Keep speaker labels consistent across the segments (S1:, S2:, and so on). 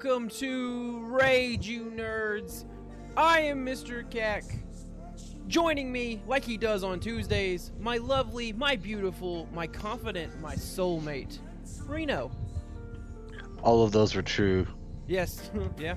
S1: welcome to Rage, you nerds. I am Mr. Cack. Joining me, like he does on Tuesdays, my lovely, my beautiful, my confident, my soulmate, Reno.
S2: All of those were true,
S1: Yes, yeah.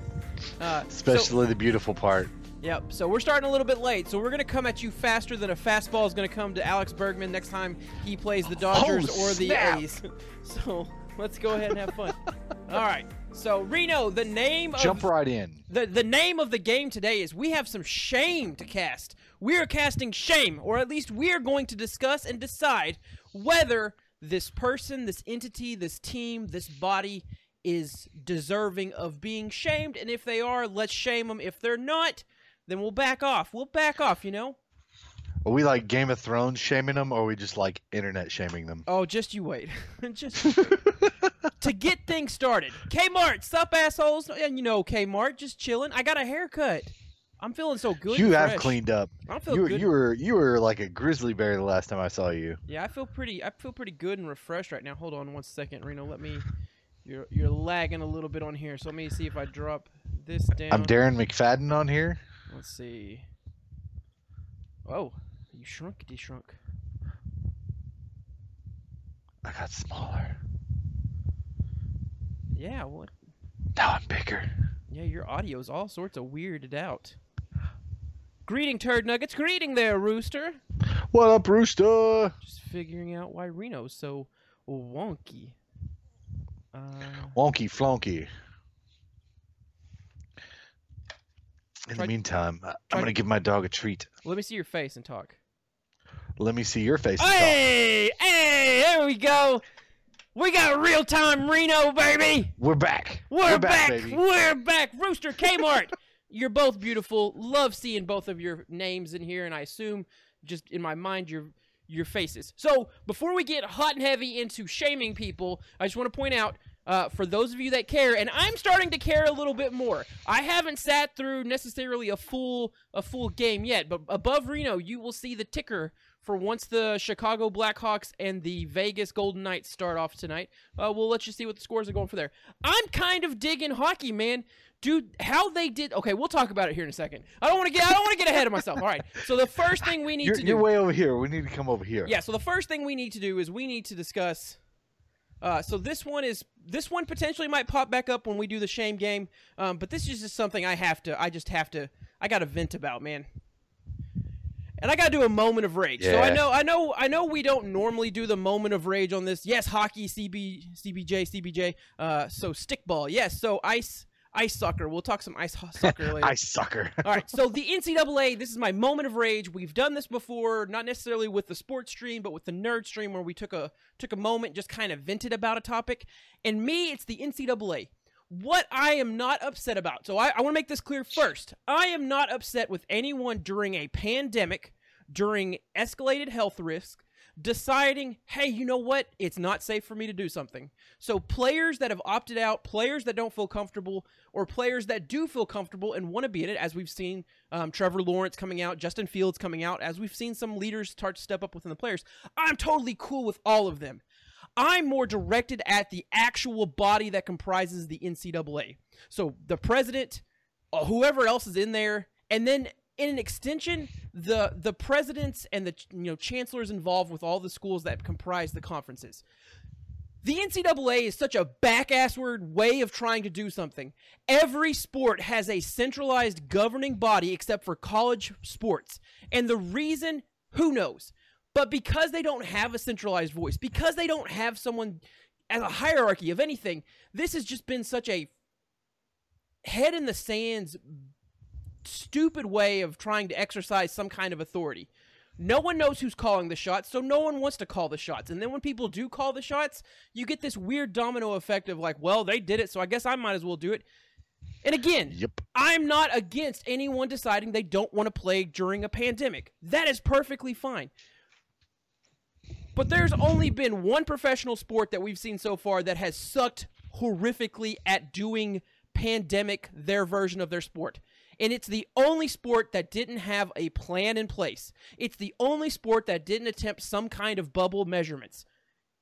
S1: Uh, so-
S2: especially the beautiful part.
S1: Yep. So we're starting a little bit late. So we're gonna come at you faster than a fastball is gonna come to Alex Bregman next time he plays the Dodgers
S2: Oh,
S1: or the
S2: snap.
S1: A's. So let's go ahead and have fun. All right. So Reno, the name of
S2: Jump right in.
S1: the the name of the game today is we have some shame to cast. We are casting shame, or at least we are going to discuss and decide whether this person, this entity, this team, this body is deserving of being shamed. And if they are, let's shame them. If they're not, then we'll back off. We'll back off, you know?
S2: Are we like Game of Thrones shaming them, or are we just like internet shaming them?
S1: Oh, just you wait. just to get things started. Kmart, sup assholes? And you know Kmart, just chilling. I got a haircut. I'm feeling so good.
S2: you have cleaned up.
S1: I feel
S2: You
S1: good.
S2: you were you were like a grizzly bear the last time I saw you.
S1: Yeah, I feel pretty. I feel pretty good and refreshed right now. Hold on one second, Reno. Let me. You're you're lagging a little bit on here, so let me see if I drop this down.
S2: I'm Darren McFadden on here.
S1: Let's see. Oh, you shrunk. De shrunk.
S2: I got smaller.
S1: Yeah. What?
S2: Now I'm bigger.
S1: Yeah, your audio's all sorts of weirded out. Greeting, turd nuggets. Greeting there, rooster.
S2: What up, Rooster?
S1: Just figuring out why Reno's so wonky. Uh,
S2: Wonky flonky. In the meantime, I'm gonna give my dog a treat.
S1: let me see your face and talk.
S2: Let me see your face.
S1: Hey, hey, there we go. We got real time Reno, baby.
S2: We're back.
S1: We're, back.
S2: baby.
S1: We're back. Rooster Kmart. You're both beautiful. Love seeing both of your names in here, and I assume just in my mind your your faces. So before we get hot and heavy into shaming people, I just want to point out. Uh, for those of you that care, and I'm starting to care a little bit more. I haven't sat through necessarily a full a full game yet, but above Reno, you will see the ticker for once the Chicago Blackhawks and the Vegas Golden Knights start off tonight. Uh, we'll let you see what the scores are going for there. I'm kind of digging hockey, man. Dude, how they did. Okay, we'll talk about it here in a second. I don't want to get. I don't want to get ahead of myself. All right. So the first thing we need
S2: You're,
S1: to do.
S2: you're way over here. We need to come over here.
S1: Yeah, so the first thing we need to do is we need to discuss. Uh, so this one is this one potentially might pop back up when we do the shame game, um, but this is just something I have to. I just have to. I got to vent about, man. And I got to do a moment of rage. So I know, I know, I know. We don't normally do the moment of rage on this. Yes, hockey, CB, CBJ, CBJ. Uh, so stickball. Yes, so ice, ice soccer. We'll talk some ice soccer later.
S2: ice sucker.
S1: All right, so the NCAA, this is my moment of rage. We've done this before, not necessarily with the sports stream, but with the nerd stream, where we took a took a moment, just kind of vented about a topic. And me, it's the NCAA. What I am not upset about. So I, I want to make this clear first. I am not upset with anyone during a pandemic, during escalated health risk, deciding, hey, you know what? It's not safe for me to do something. So players that have opted out, players that don't feel comfortable, or players that do feel comfortable and want to be in it, as we've seen um, Trevor Lawrence coming out, Justin Fields coming out, as we've seen some leaders start to step up within the players. I'm totally cool with all of them. I'm more directed at the actual body that comprises the NCAA. So the president, uh, whoever else is in there, and then in an extension, the the presidents and the you know chancellors involved with all the schools that comprise the conferences. The NCAA is such a back-assward way of trying to do something. Every sport has a centralized governing body except for college sports. And the reason, who knows? But because they don't have a centralized voice, because they don't have someone as a hierarchy of anything, this has just been such a head in the sands, stupid way of trying to exercise some kind of authority. No one knows who's calling the shots, so no one wants to call the shots. And then when people do call the shots, you get this weird domino effect of like, well, they did it, so I guess I might as well do it. And again,
S2: Yep.
S1: I'm not against anyone deciding they don't want to play during a pandemic. That is perfectly fine. But there's only been one professional sport that we've seen so far that has sucked horrifically at doing pandemic their version of their sport. And it's the only sport that didn't have a plan in place. It's the only sport that didn't attempt some kind of bubble measurements.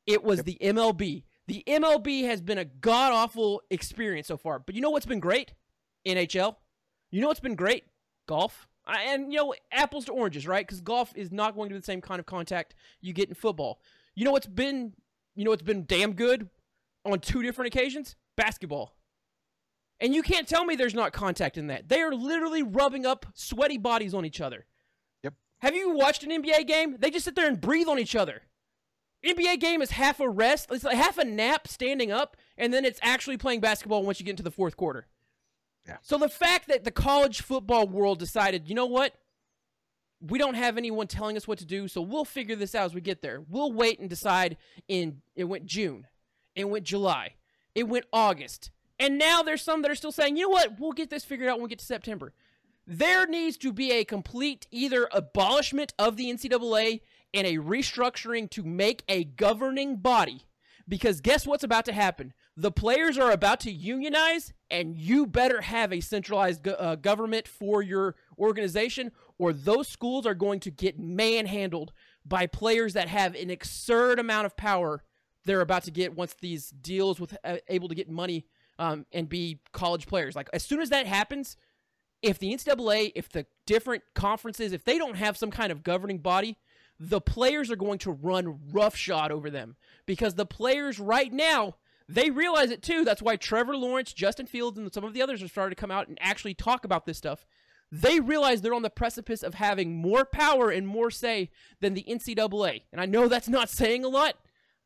S1: It was the MLB. The MLB has been a god awful experience so far. But you know what's been great? NHL. You know what's been great? Golf. I- And, you know, apples to oranges, right? Because golf is not going to be the same kind of contact you get in football. You know what's been, you know what's been damn good on two different occasions? Basketball. And you can't tell me there's not contact in that. They are literally rubbing up sweaty bodies on each other.
S2: Yep.
S1: Have you watched an NBA game? They just sit there and breathe on each other. NBA game is half a rest, it's like half a nap standing up, and then it's actually playing basketball once you get into the fourth quarter. So the fact that the college football world decided, you know what? We don't have anyone telling us what to do, so we'll figure this out as we get there. We'll wait and decide in it went June. It went July. It went August. And now there's some that are still saying, you know what, we'll get this figured out when we get to September. There needs to be a complete either abolishment of the NCAA and a restructuring to make a governing body. Because guess what's about to happen? The players are about to unionize, and you better have a centralized go- uh, government for your organization, or those schools are going to get manhandled by players that have an absurd amount of power they're about to get once these deals with uh, able to get money um, and be college players. Like as soon as that happens, if the NCAA, if the different conferences, if they don't have some kind of governing body, the players are going to run roughshod over them because the players right now they realize it too. That's why Trevor Lawrence, Justin Fields, and some of the others are starting to come out and actually talk about this stuff. They realize they're on the precipice of having more power and more say than the NCAA. And I know that's not saying a lot.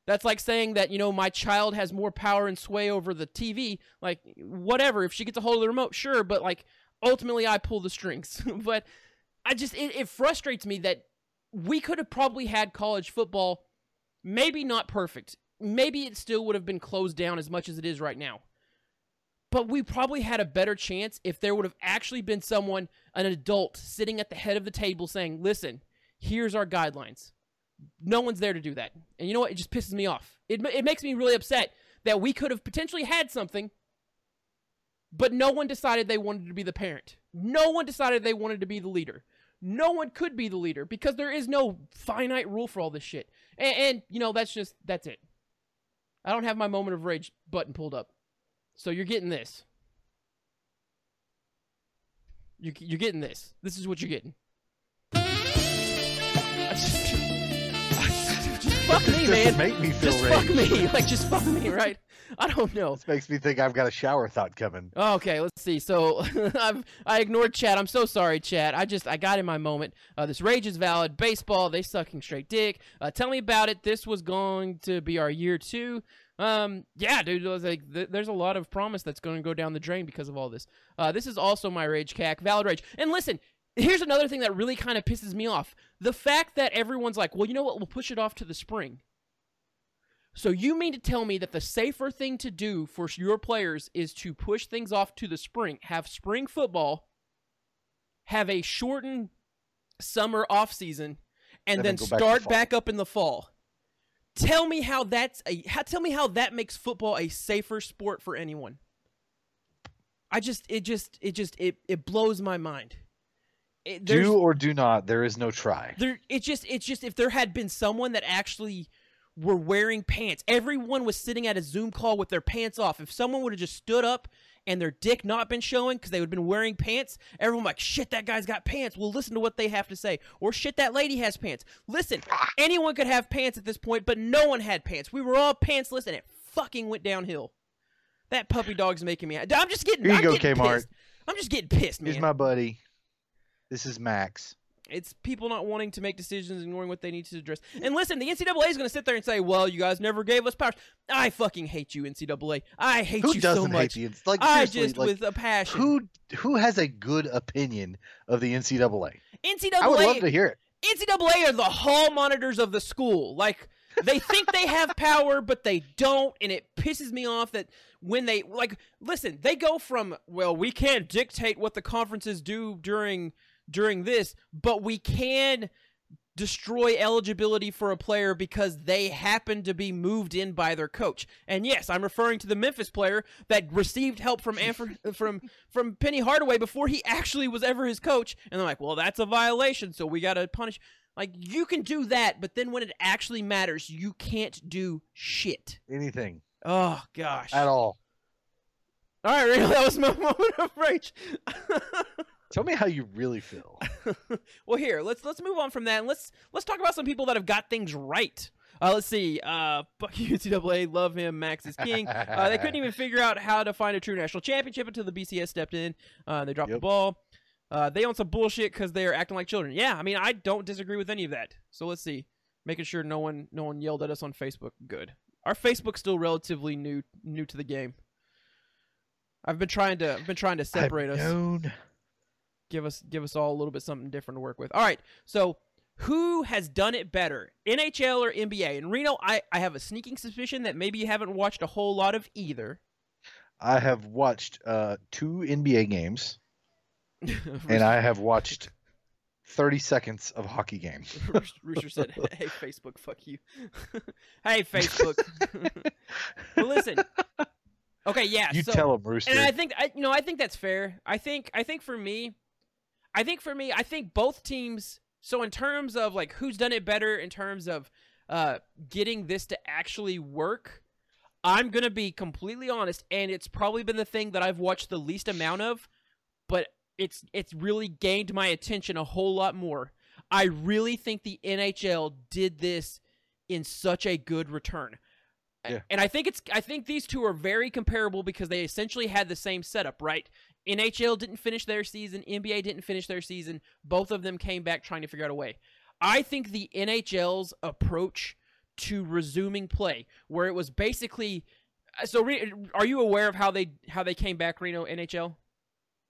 S1: That's like saying that, you know, my child has more power and sway over the TV. Like, whatever. If she gets a hold of the remote, sure. But, like, ultimately, I pull the strings. but I just, it, it frustrates me that we could have probably had college football, maybe not perfect. Maybe it still would have been closed down as much as it is right now. But we probably had a better chance if there would have actually been someone, an adult, sitting at the head of the table saying, listen, here's our guidelines. No one's there to do that. And you know what? It just pisses me off. It, it makes me really upset that we could have potentially had something, but no one decided they wanted to be the parent. No one decided they wanted to be the leader. No one could be the leader because there is no finite rule for all this shit. And, and you know, that's just, that's it. I don't have my moment of rage button pulled up. So you're getting this. You, you're getting this. This is what you're getting. Just, just fuck me,
S2: This
S1: man.
S2: make me feel
S1: Just
S2: rage.
S1: fuck me. Like, just fuck me, right? I don't know.
S2: This makes me think I've got a shower thought coming.
S1: Okay, let's see. So I've I ignored chat. I'm so sorry, chat. I just I got in my moment. Uh, this rage is valid. Baseball, they sucking straight dick. Uh, tell me about it. This was going to be our year two. Um, yeah, dude. it was like th- there's a lot of promise that's going to go down the drain because of all this. Uh, this is also my rage, cack. Valid rage. And listen, here's another thing that really kind of pisses me off: the fact that everyone's like, well, you know what? We'll push it off to the spring. So you mean to tell me that the safer thing to do for your players is to push things off to the spring, have spring football, have a shortened summer off season, and
S2: And
S1: then
S2: then go back
S1: start back up in the fall? Tell me how that's a how, tell me how that makes football a safer sport for anyone. I just it just it just it it blows my mind. It,
S2: Do or do not. There is no try.
S1: there it's just it's just if there had been someone that actually were wearing pants everyone was sitting at a zoom call with their pants off if someone would have just stood up and their dick not been showing because they would have been wearing pants everyone like shit that guy's got pants we'll listen to what they have to say or shit that lady has pants listen anyone could have pants at this point but no one had pants we were all pantsless and it fucking went downhill that puppy dog's making me i'm just getting
S2: Here you
S1: I'm
S2: go, Kmart.
S1: pissed. i'm just getting pissed man
S2: Here's my buddy. This is Max.
S1: it's people not wanting to make decisions, ignoring what they need to address. And listen, the NCAA is going to sit there and say, "Well, you guys never gave us powers." I fucking hate you, NCAA. I hate
S2: Who
S1: you so much.
S2: hate the like
S1: I just
S2: like,
S1: with a passion.
S2: who who has a good opinion of the NCAA?
S1: NCAA?
S2: I would love to hear it.
S1: NCAA are the hall monitors of the school. Like they think they have power, but they don't, and it pisses me off that when they like listen, they go from well, we can't dictate what the conferences do during during this, but we can destroy eligibility for a player because they happen to be moved in by their coach. And yes, I'm referring to the Memphis player that received help from from from Penny Hardaway before he actually was ever his coach. And they're like, "Well, that's a violation, so we got to punish." Like you can do that, but then when it actually matters, you can't do shit.
S2: Anything.
S1: Oh gosh.
S2: at all.
S1: All right, that was my moment of rage.
S2: Tell me how you really feel.
S1: well, here let's let's move on from that and let's let's talk about some people that have got things right. Uh, let's see. Uh, fuck you, NCAA. Love him. Max is king. Uh, they couldn't even figure out how to find a true national championship until the BCS stepped in. Uh, they dropped the ball. Uh, they own some bullshit because they are acting like children. Yeah, I mean, I don't disagree with any of that. So let's see. Making sure no one no one yelled at us on Facebook. Good. Our Facebook's still relatively new new to the game. I've been trying to I've been trying to separate
S2: I've
S1: us
S2: known.
S1: Give us give us all a little bit something different to work with. All right, so who has done it better, NHL or NBA? And Reno, I, I have a sneaking suspicion that maybe you haven't watched a whole lot of either.
S2: I have watched uh, two NBA games, and I have watched 30 seconds of hockey game.
S1: Rooster, said, "Hey Facebook, fuck you." hey Facebook. well, listen. Okay, yeah.
S2: You
S1: so,
S2: tell him, Rooster.
S1: and I think I, you know, I think that's fair. I think, I think for me, I think for me, I think both teams. So in terms of like who's done it better, in terms of uh, getting this to actually work, I'm gonna be completely honest, and it's probably been the thing that I've watched the least amount of, but it's it's really gained my attention a whole lot more. I really think the NHL did this in such a good return.
S2: Yeah.
S1: And I think it's I think these two are very comparable because they essentially had the same setup, right? NHL didn't finish their season, NBA didn't finish their season. Both of them came back trying to figure out a way. I think the NHL's approach to resuming play, where it was basically so Re- are you aware of how they how they came back Reno NHL?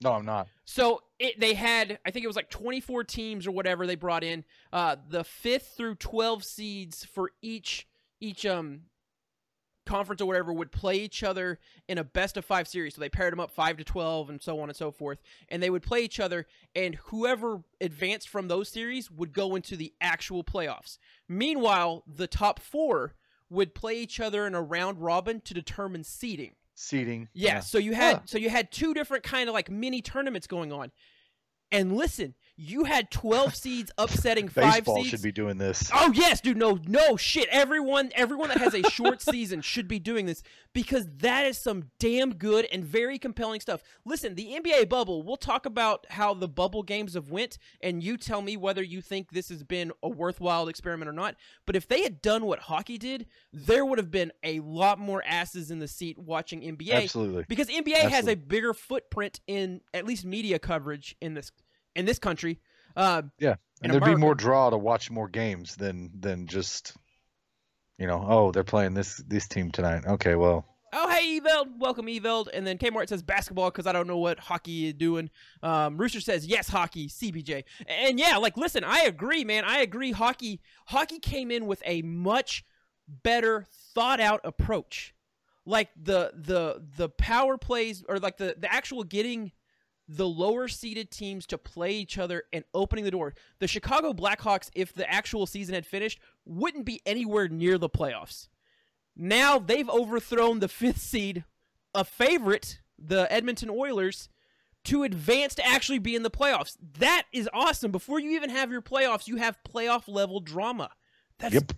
S2: no, I'm not.
S1: So it, they had, I think it was like 24 teams or whatever they brought in. Uh, the fifth through 12 seeds for each each um conference or whatever would play each other in a best of five series. So they paired them up five to 12 and so on and so forth, and they would play each other. And whoever advanced from those series would go into the actual playoffs. Meanwhile, the top four would play each other in a round robin to determine seeding.
S2: Seating.
S1: Yeah, so you had
S2: Huh.
S1: so you had two different kind of like mini tournaments going on. And listen, you had 12 seeds upsetting 5
S2: Baseball
S1: seeds.
S2: should be doing this.
S1: Oh yes, dude, no no shit. Everyone everyone that has a short season should be doing this because that is some damn good and very compelling stuff. Listen, the NBA bubble, we'll talk about how the bubble games have went and you tell me whether you think this has been a worthwhile experiment or not. But if they had done what hockey did, there would have been a lot more asses in the seat watching NBA
S2: Absolutely.
S1: because NBA has a bigger footprint in at least media coverage in this in this country. Uh,
S2: Yeah. And there'd
S1: America.
S2: be more draw to watch more games than than just you know, oh, they're playing this this team tonight. Okay, well,
S1: Oh, hey, Eveld. Welcome, Eveld. And then Kmart says basketball because I don't know what hockey is doing. Um, Rooster says, yes, hockey, CBJ. And yeah, like, listen, I agree, man. I agree. Hockey, hockey came in with a much better thought out approach. Like the the the power plays or like the the actual getting the lower seeded teams to play each other and opening the door. The Chicago Blackhawks, if the actual season had finished, wouldn't be anywhere near the playoffs. Now they've overthrown the fifth seed, a favorite, the Edmonton Oilers, to advance to actually be in the playoffs. That is awesome. Before you even have your playoffs, you have playoff level drama. That's,
S2: Yep.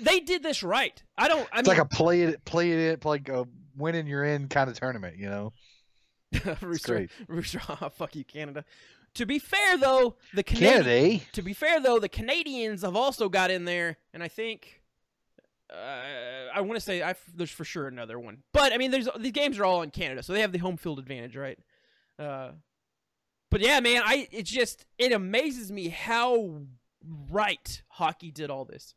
S1: They did this right. I don't. I
S2: it's
S1: mean,
S2: like a play it play it like a win and you're in kind of tournament, you know.
S1: Rooster. Rooster, oh, fuck you, Canada. To be fair, though, the Canadian, to be fair though, the Canadians have also got in there, and I think uh, I want to say I, there's for sure another one. But I mean, there's these games are all in Canada, so they have the home field advantage, right? Uh, but yeah, man, I it just it amazes me how right hockey did all this.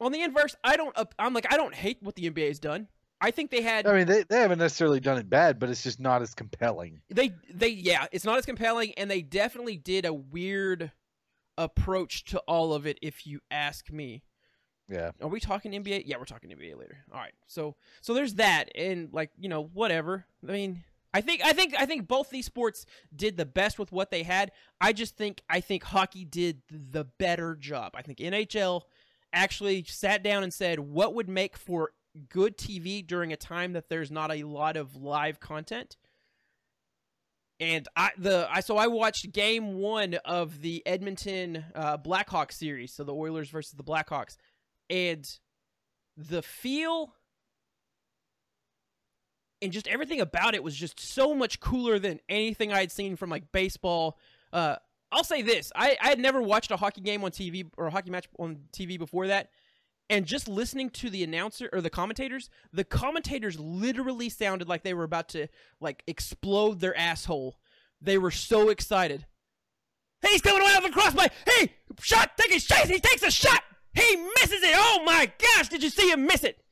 S1: On the inverse, I don't. I'm like I don't hate what the NBA has done. I think they had
S2: I mean, they, they haven't necessarily done it bad, but it's just not as compelling.
S1: they they yeah it's not as compelling and they definitely did a weird approach to all of it if you ask me.
S2: Yeah.
S1: are we talking nba yeah we're talking nba later. All right so so there's that and like you know whatever. I mean i think i think i think both these sports did the best with what they had. I just think i think hockey did the better job. I think nhl actually sat down and said what would make for good tv during a time that there's not a lot of live content. And I the I so I watched game one of the Edmonton uh, Blackhawks series, so the Oilers versus the Blackhawks, and the feel and just everything about it was just so much cooler than anything I had seen from like baseball. Uh, I'll say this: I, I had never watched a hockey game on TV or a hockey match on TV before that, and just listening to the announcer or the commentators, the commentators literally sounded like they were about to like explode their asshole. They were so excited. Hey, he's coming away off the crossbar. Hey, shot, take a shot. He takes a shot. He misses it. Oh my gosh, did you see him miss it?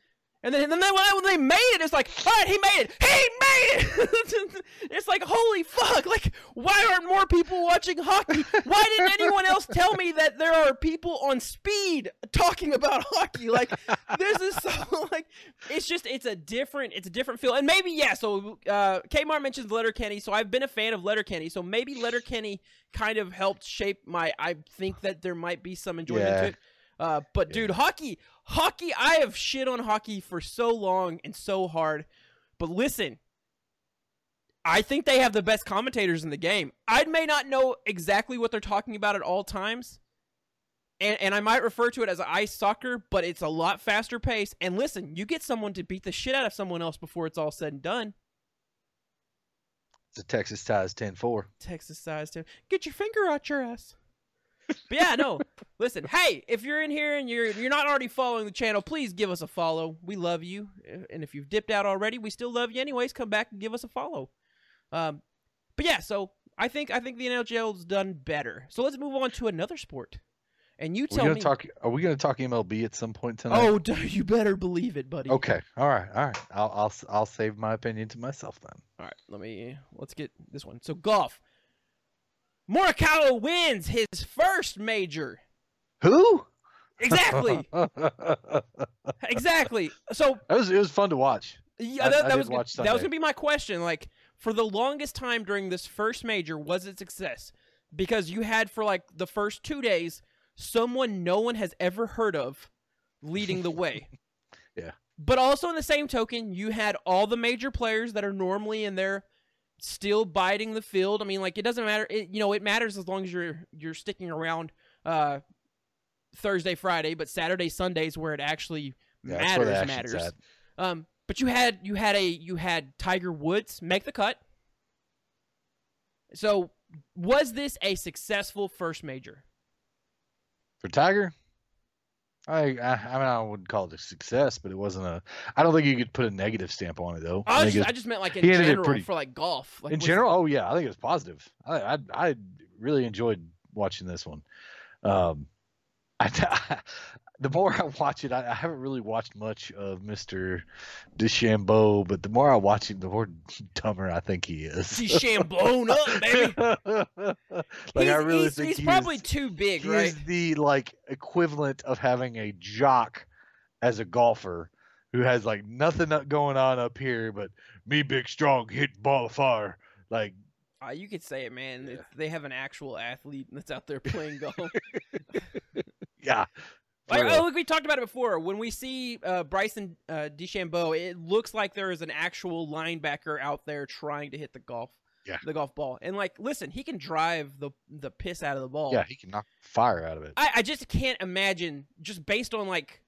S1: And then, and then when they made it, it's like, all right, he made it. He made it. it's like, holy fuck! Like, why aren't more people watching hockey? Why didn't anyone else tell me that there are people on speed talking about hockey? Like, this is so like, it's just, it's a different, it's a different feel. And maybe yeah. So, uh, Kmart mentions Letterkenny, so I've been a fan of Letterkenny. So maybe Letterkenny kind of helped shape my. I think that there might be some enjoyment
S2: Yeah.
S1: to it. Uh, but
S2: Yeah.
S1: dude, hockey, hockey. I have shit on hockey for so long and so hard. But listen, I think they have the best commentators in the game. I may not know exactly what they're talking about at all times. And, and I might refer to it as ice soccer, but it's a lot faster pace. And listen, you get someone to beat the shit out of someone else before it's all said and done.
S2: It's a Texas ties 10-4.
S1: Texas size too. Get your finger out your ass. But yeah, no. Listen, hey, if you're in here and you're you're not already following the channel, please give us a follow. We love you, and if you've dipped out already, we still love you anyways. Come back and give us a follow. Um, but yeah, so I think I think the NHL's done better. So let's move on to another sport. And you tell me.
S2: talk. Are we gonna talk MLB at some point tonight?
S1: oh, you better believe it, buddy.
S2: Okay. All right. All right. I'll I'll I'll save my opinion to myself then.
S1: All right, let me let's get this one. So golf. Morikawa wins his first major.
S2: Who?
S1: Exactly. exactly. So
S2: That was it was fun to watch.
S1: yeah, that,
S2: I
S1: that was
S2: watch
S1: that was gonna be my question. Like for the longest time during this first major, was it success? Because you had for like the first two days someone no one has ever heard of leading the way.
S2: Yeah.
S1: But also in the same token, you had all the major players that are normally in there still biting the field. I mean, like it doesn't matter. It, you know, it matters as long as you're you're sticking around uh, Thursday, Friday, but Saturday, Sundays where it actually
S2: Yeah, that's where the
S1: matters matters.
S2: at.
S1: Um, but you had you had a you had Tiger Woods make the cut. So was this a successful first major?
S2: For Tiger, I, I I mean I wouldn't call it a success, but it wasn't a. I don't think you could put a negative stamp on it though.
S1: I,
S2: think
S1: just, I just meant like in
S2: he ended it
S1: general
S2: pretty-
S1: for like golf. Like
S2: in general, oh yeah, I think it was positive. I I, I really enjoyed watching this one. Um, I, the more I watch it, I, I haven't really watched much of Mister DeChambeau, but the more I watch him, the more dumber I think he is.
S1: He's shamblown up, baby.
S2: like
S1: he's,
S2: I really
S1: he's,
S2: think
S1: he's
S2: he
S1: probably
S2: is,
S1: too big,
S2: he
S1: right?
S2: is the like equivalent of having a jock as a golfer who has like nothing going on up here, but me big strong hit ball fire. Like
S1: Uh, you could say it, man.
S2: Yeah.
S1: They have an actual athlete that's out there playing golf.
S2: yeah. Real.
S1: oh, look, we talked about it before. When we see uh, Bryson uh, DeChambeau, it looks like there is an actual linebacker out there trying to hit the golf,
S2: Yeah.
S1: the golf ball. And like, listen, he can drive the the piss out of the ball.
S2: Yeah, he can knock fire out of it.
S1: I, I just can't imagine, just based on like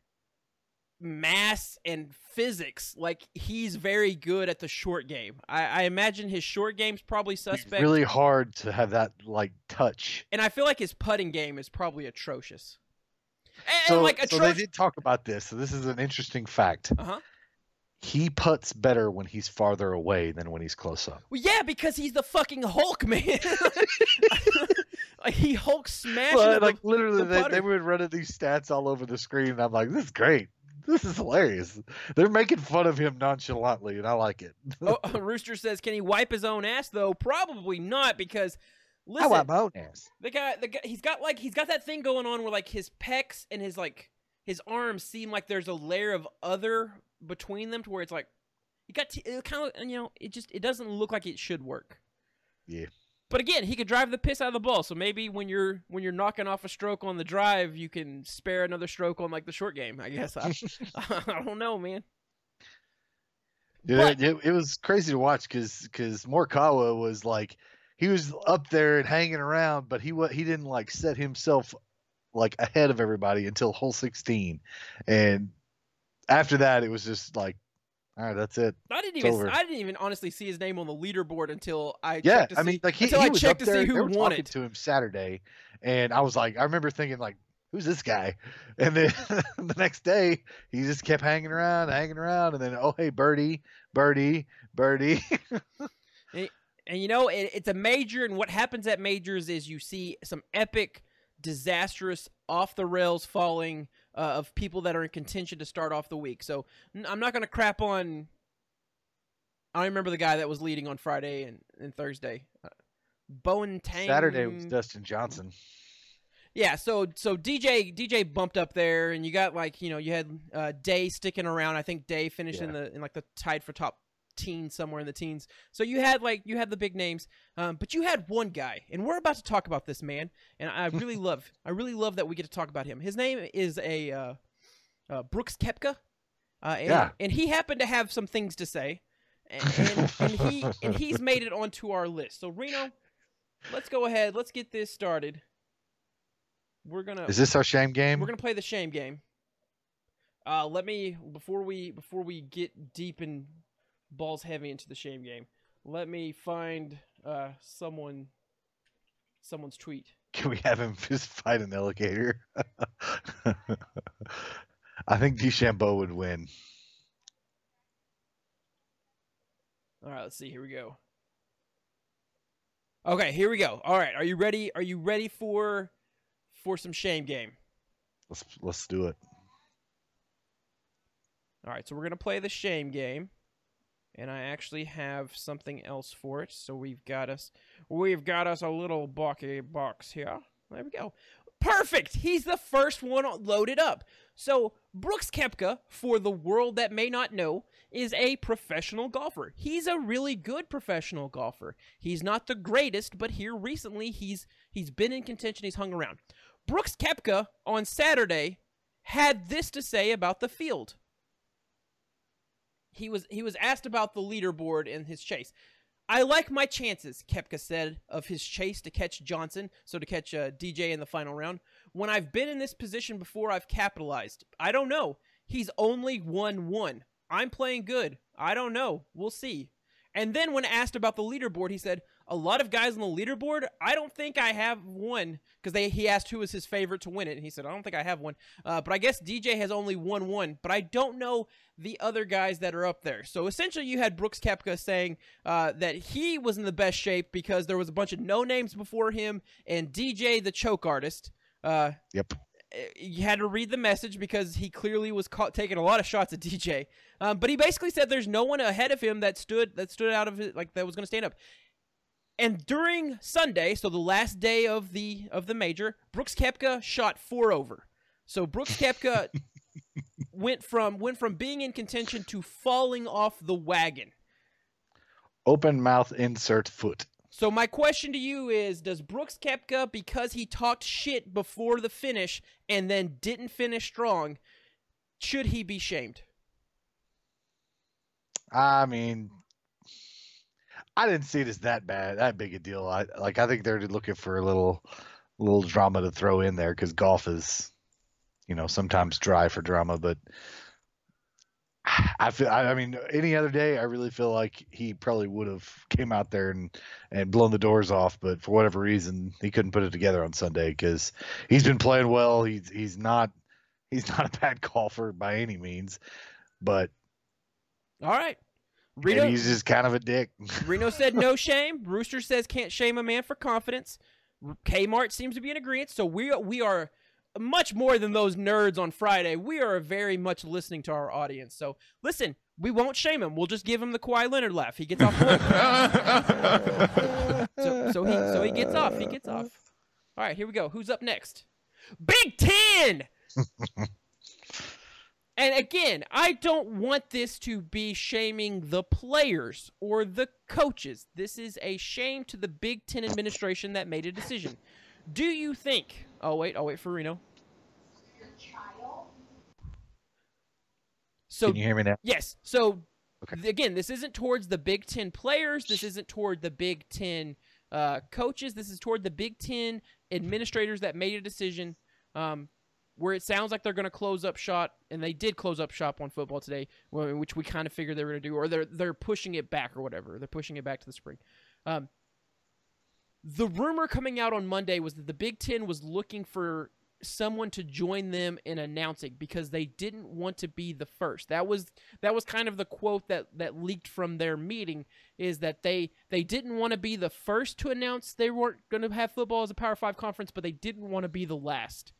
S1: mass and physics, like he's very good at the short game. I, I imagine his short game's probably
S2: It's
S1: suspect,
S2: really hard to have that like touch.
S1: and I feel like his putting game is probably atrocious. And,
S2: So,
S1: like
S2: so they did talk about this. So this is an interesting fact.
S1: Uh-huh.
S2: He puts better when he's farther away than when he's close up.
S1: Well, yeah, because he's the fucking Hulk, man. like he Hulk smashes.
S2: Well,
S1: the-
S2: like literally,
S1: the
S2: they, were running these stats all over the screen, and I'm like, "This is great. This is hilarious." They're making fun of him nonchalantly, and I like it.
S1: oh, Rooster says, "Can he wipe his own ass though?" Probably not, because
S2: I
S1: listen,
S2: want my own
S1: the guy, the guy, he's got like he's got that thing going on where like his pecs and his like his arms seem like there's a layer of other between them to where it's like he got t- it kind of you know it just it doesn't look like it should work.
S2: Yeah.
S1: But again, he could drive the piss out of the ball. So maybe when you're when you're knocking off a stroke on the drive, you can spare another stroke on like the short game. I guess I, I don't know, man.
S2: Yeah,
S1: But-
S2: it, it was crazy to watch because because Morikawa was like he was up there and hanging around, but he he didn't like set himself like ahead of everybody until hole 16, and after that it was just like, All right, that's it.
S1: I didn't
S2: It's
S1: even.
S2: over.
S1: I didn't even honestly see his name on the leaderboard until I.
S2: Yeah,
S1: checked to
S2: I mean,
S1: see-
S2: like he,
S1: until
S2: he
S1: I checked to
S2: there.
S1: see who won
S2: talking
S1: it.
S2: to him Saturday, and I was like, I remember thinking like, who's this guy? And then the next day, he just kept hanging around, hanging around, and then oh hey, Birdie, Birdie, Birdie.
S1: And you know, it, it's a major, and what happens at majors is you see some epic, disastrous, off the rails falling uh, of people that are in contention to start off the week. So n- I'm not going to crap on. I remember the guy that was leading on Friday and, and Thursday. Uh, Bowen Tang.
S2: Saturday was Dustin Johnson.
S1: Yeah, so so DJ DJ bumped up there, and you got like you know you had uh, Day sticking around. I think Day finished in the in like the tied for top teens somewhere in the teens. So you had like you had the big names, um, but you had one guy, and we're about to talk about this man, and I really love I really love that we get to talk about him. His name is a uh, uh, Brooks Koepka, uh, and,
S2: Yeah.
S1: and he happened to have some things to say, and, and, and he and he's made it onto our list. So Reno, let's go ahead, let's get this started. We're gonna
S2: Is this our shame game?
S1: we're gonna play the shame game. Uh, let me before we before we get deep and balls heavy into the shame game. Let me find uh someone someone's tweet.
S2: Can we have him just fight an alligator? I think DeChambeau would win.
S1: All right, let's see. Here we go. Okay, here we go. All right, are you ready? Are you ready for for some shame game?
S2: Let's let's do it.
S1: All right, so we're gonna play the shame game, and I actually have something else for it. So we've got us, we've got us a little bucky box here. There we go. Perfect. He's the first one loaded up. So Brooks Koepka, for the world that may not know, is a professional golfer. He's a really good professional golfer. He's not the greatest, but here recently he's he's been in contention. He's hung around. Brooks Koepka on Saturday had this to say about the field he was he was asked about the leaderboard and his chase. I like my chances, Koepka said, of his chase to catch Johnson, so to catch uh, DJ in the final round. When I've been in this position before, I've capitalized. I don't know. He's only won one. I'm playing good. I don't know. We'll see. And then when asked about the leaderboard, he said, "A lot of guys on the leaderboard. I don't think I have one because they." He asked who was his favorite to win it, and he said, "I don't think I have one." Uh, but I guess DJ has only won one. But I don't know the other guys that are up there. So essentially, you had Brooks Koepka saying uh, that he was in the best shape because there was a bunch of no names before him, and DJ, the choke artist. Uh,
S2: Yep.
S1: you had to read the message because he clearly was caught taking a lot of shots at DJ. Um, but he basically said there's no one ahead of him that stood that stood out of it like that was going to stand up. And during Sunday, so the last day of the of the major, Brooks Koepka shot four over. So Brooks Koepka went from went from being in contention to falling off the wagon.
S2: Open mouth insert foot.
S1: So my question to you is does Brooks Koepka because he talked shit before the finish and then didn't finish strong should he be shamed?
S2: I mean, I didn't see it as that bad, that big a deal. I like. I think they're looking for a little, little drama to throw in there because golf is, you know, sometimes dry for drama. But I feel. I, I mean, any other day, I really feel like he probably would have came out there and and blown the doors off. But for whatever reason, he couldn't put it together on Sunday because he's been playing well. He's he's not he's not a bad golfer by any means, but
S1: All right.
S2: Maybe
S1: Reno,
S2: he's just kind of a dick.
S1: Reno said no shame. Rooster says can't shame a man for confidence. Kmart seems to be in agreement. So we we are much more than those nerds on Friday. We are very much listening to our audience. So listen, we won't shame him. We'll just give him the Kawhi Leonard laugh. He gets off. so, so he so he gets off. He gets off. All right, here we go. Who's up next? Big Ten. and again, I don't want this to be shaming the players or the coaches. This is a shame to the Big Ten administration that made a decision. Do you think? Oh wait, I'll wait for Reno. So
S2: Can you hear me now?
S1: Yes. So
S2: Okay.
S1: again, this isn't towards the Big Ten players. This isn't toward the Big Ten uh, coaches. This is toward the Big Ten administrators that made a decision. Um, where it sounds like they're going to close up shop, and they did close up shop on football today, which we kind of figured they were going to do, or they're they're pushing it back or whatever. They're pushing it back to the spring. Um, the rumor coming out on Monday was that the Big Ten was looking for someone to join them in announcing because they didn't want to be the first. That was that was kind of the quote that that leaked from their meeting is that they they didn't want to be the first to announce they weren't going to have football as a Power 5 conference, but they didn't want to be the last.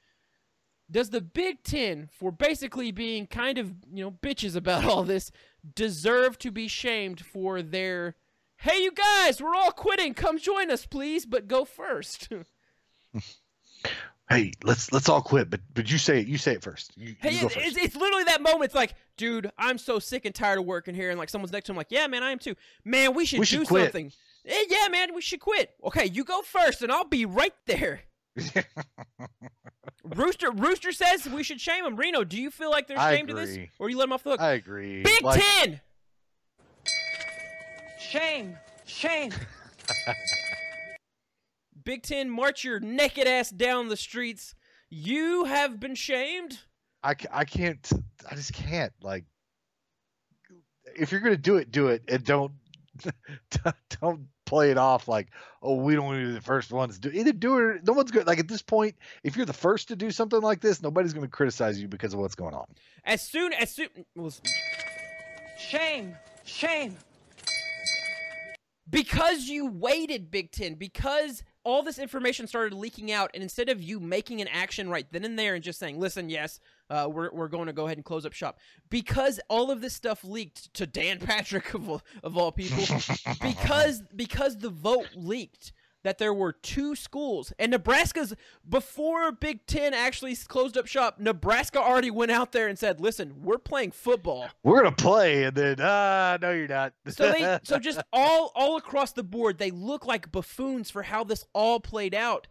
S1: Does the Big 10 for basically being kind of, you know, bitches about all this deserve to be shamed for their Hey you guys, we're all quitting. Come join us please, but go first.
S2: Hey, let's let's all quit, but but you say it. You say it first. You,
S1: Hey,
S2: you go first.
S1: it's, it's literally that moment. It's like, dude, I'm so sick and tired of working here, and like someone's next to him, like, yeah, man, I am too. Man, we should
S2: We
S1: do
S2: quit.
S1: something. Eh, yeah, man, we should quit. Okay, you go first, and I'll be right there. Rooster, Rooster says we should shame him. Reno, do you feel like they're
S2: I
S1: ashamed of this,
S2: agree.
S1: or you let him off the hook?
S2: I agree.
S1: Big
S2: Like,
S1: Ten.
S3: Shame! Shame!
S1: Big Ten, march your naked ass down the streets. You have been shamed.
S2: I, I can't. I just can't. Like, if you're gonna do it, do it, and don't don't play it off like, oh, we don't want to be the first ones to do. Either do it. No one's good. Like at this point, if you're the first to do something like this, nobody's gonna criticize you because of what's going on.
S1: As soon as soon, well,
S3: Shame! Shame!
S1: because you waited big 10 because all this information started leaking out and instead of you making an action right then and there and just saying listen yes uh, we're, we're going to go ahead and close up shop because all of this stuff leaked to dan patrick of, all- of all people because because the vote leaked that there were two schools. And Nebraska's before Big 10 actually closed up shop Nebraska already went out there and said listen we're playing football.
S2: We're gonna play, and then ah, no, you're not.
S1: so they so just all all across the board they look like buffoons for how this all played out.